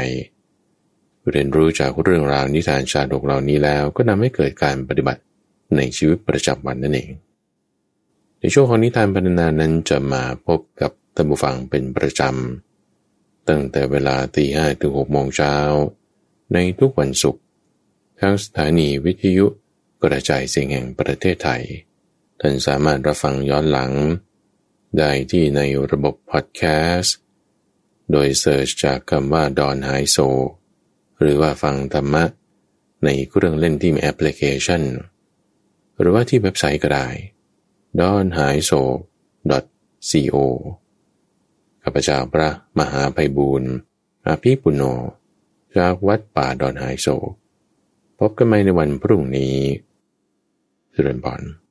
เรียนรู้จากเรื่องราวนิทานชาดกเหล่านี้แล้วก็นำให้เกิดการปฏิบัติในชีวิตประจำวันนั่นเอง ในช่วงของนิทานพัฒนานั้นจะมาพบกับท่านผู้ฟังเป็นประจำ ตั้งแต่เวลาตีห้ถึงหกโมงเช้า ในทุกวันศุกร์ทางสถานีวิทยุ กระจายเสียงแห่งประเทศไทย ท่านสามารถรับฟังย้อนหลัง ได้ที่ในระบบพอดแคสต์ โดยเสิร์ชจากคำว่าดอนไฮโซ หรือว่าฟังธรรมะ ในเครื่องเล่นที่มีแอปพลิเคชัน หรือว่าที่เว็บไซต์ก็ได้ดอนหายโศก .co ข้าพเจ้าพระมหาภัยบูรณ์อาภีปุโน จากวัดป่าดอนหายโศกพบกันใหม่ในวันพรุ่งนี้ สุรินทร์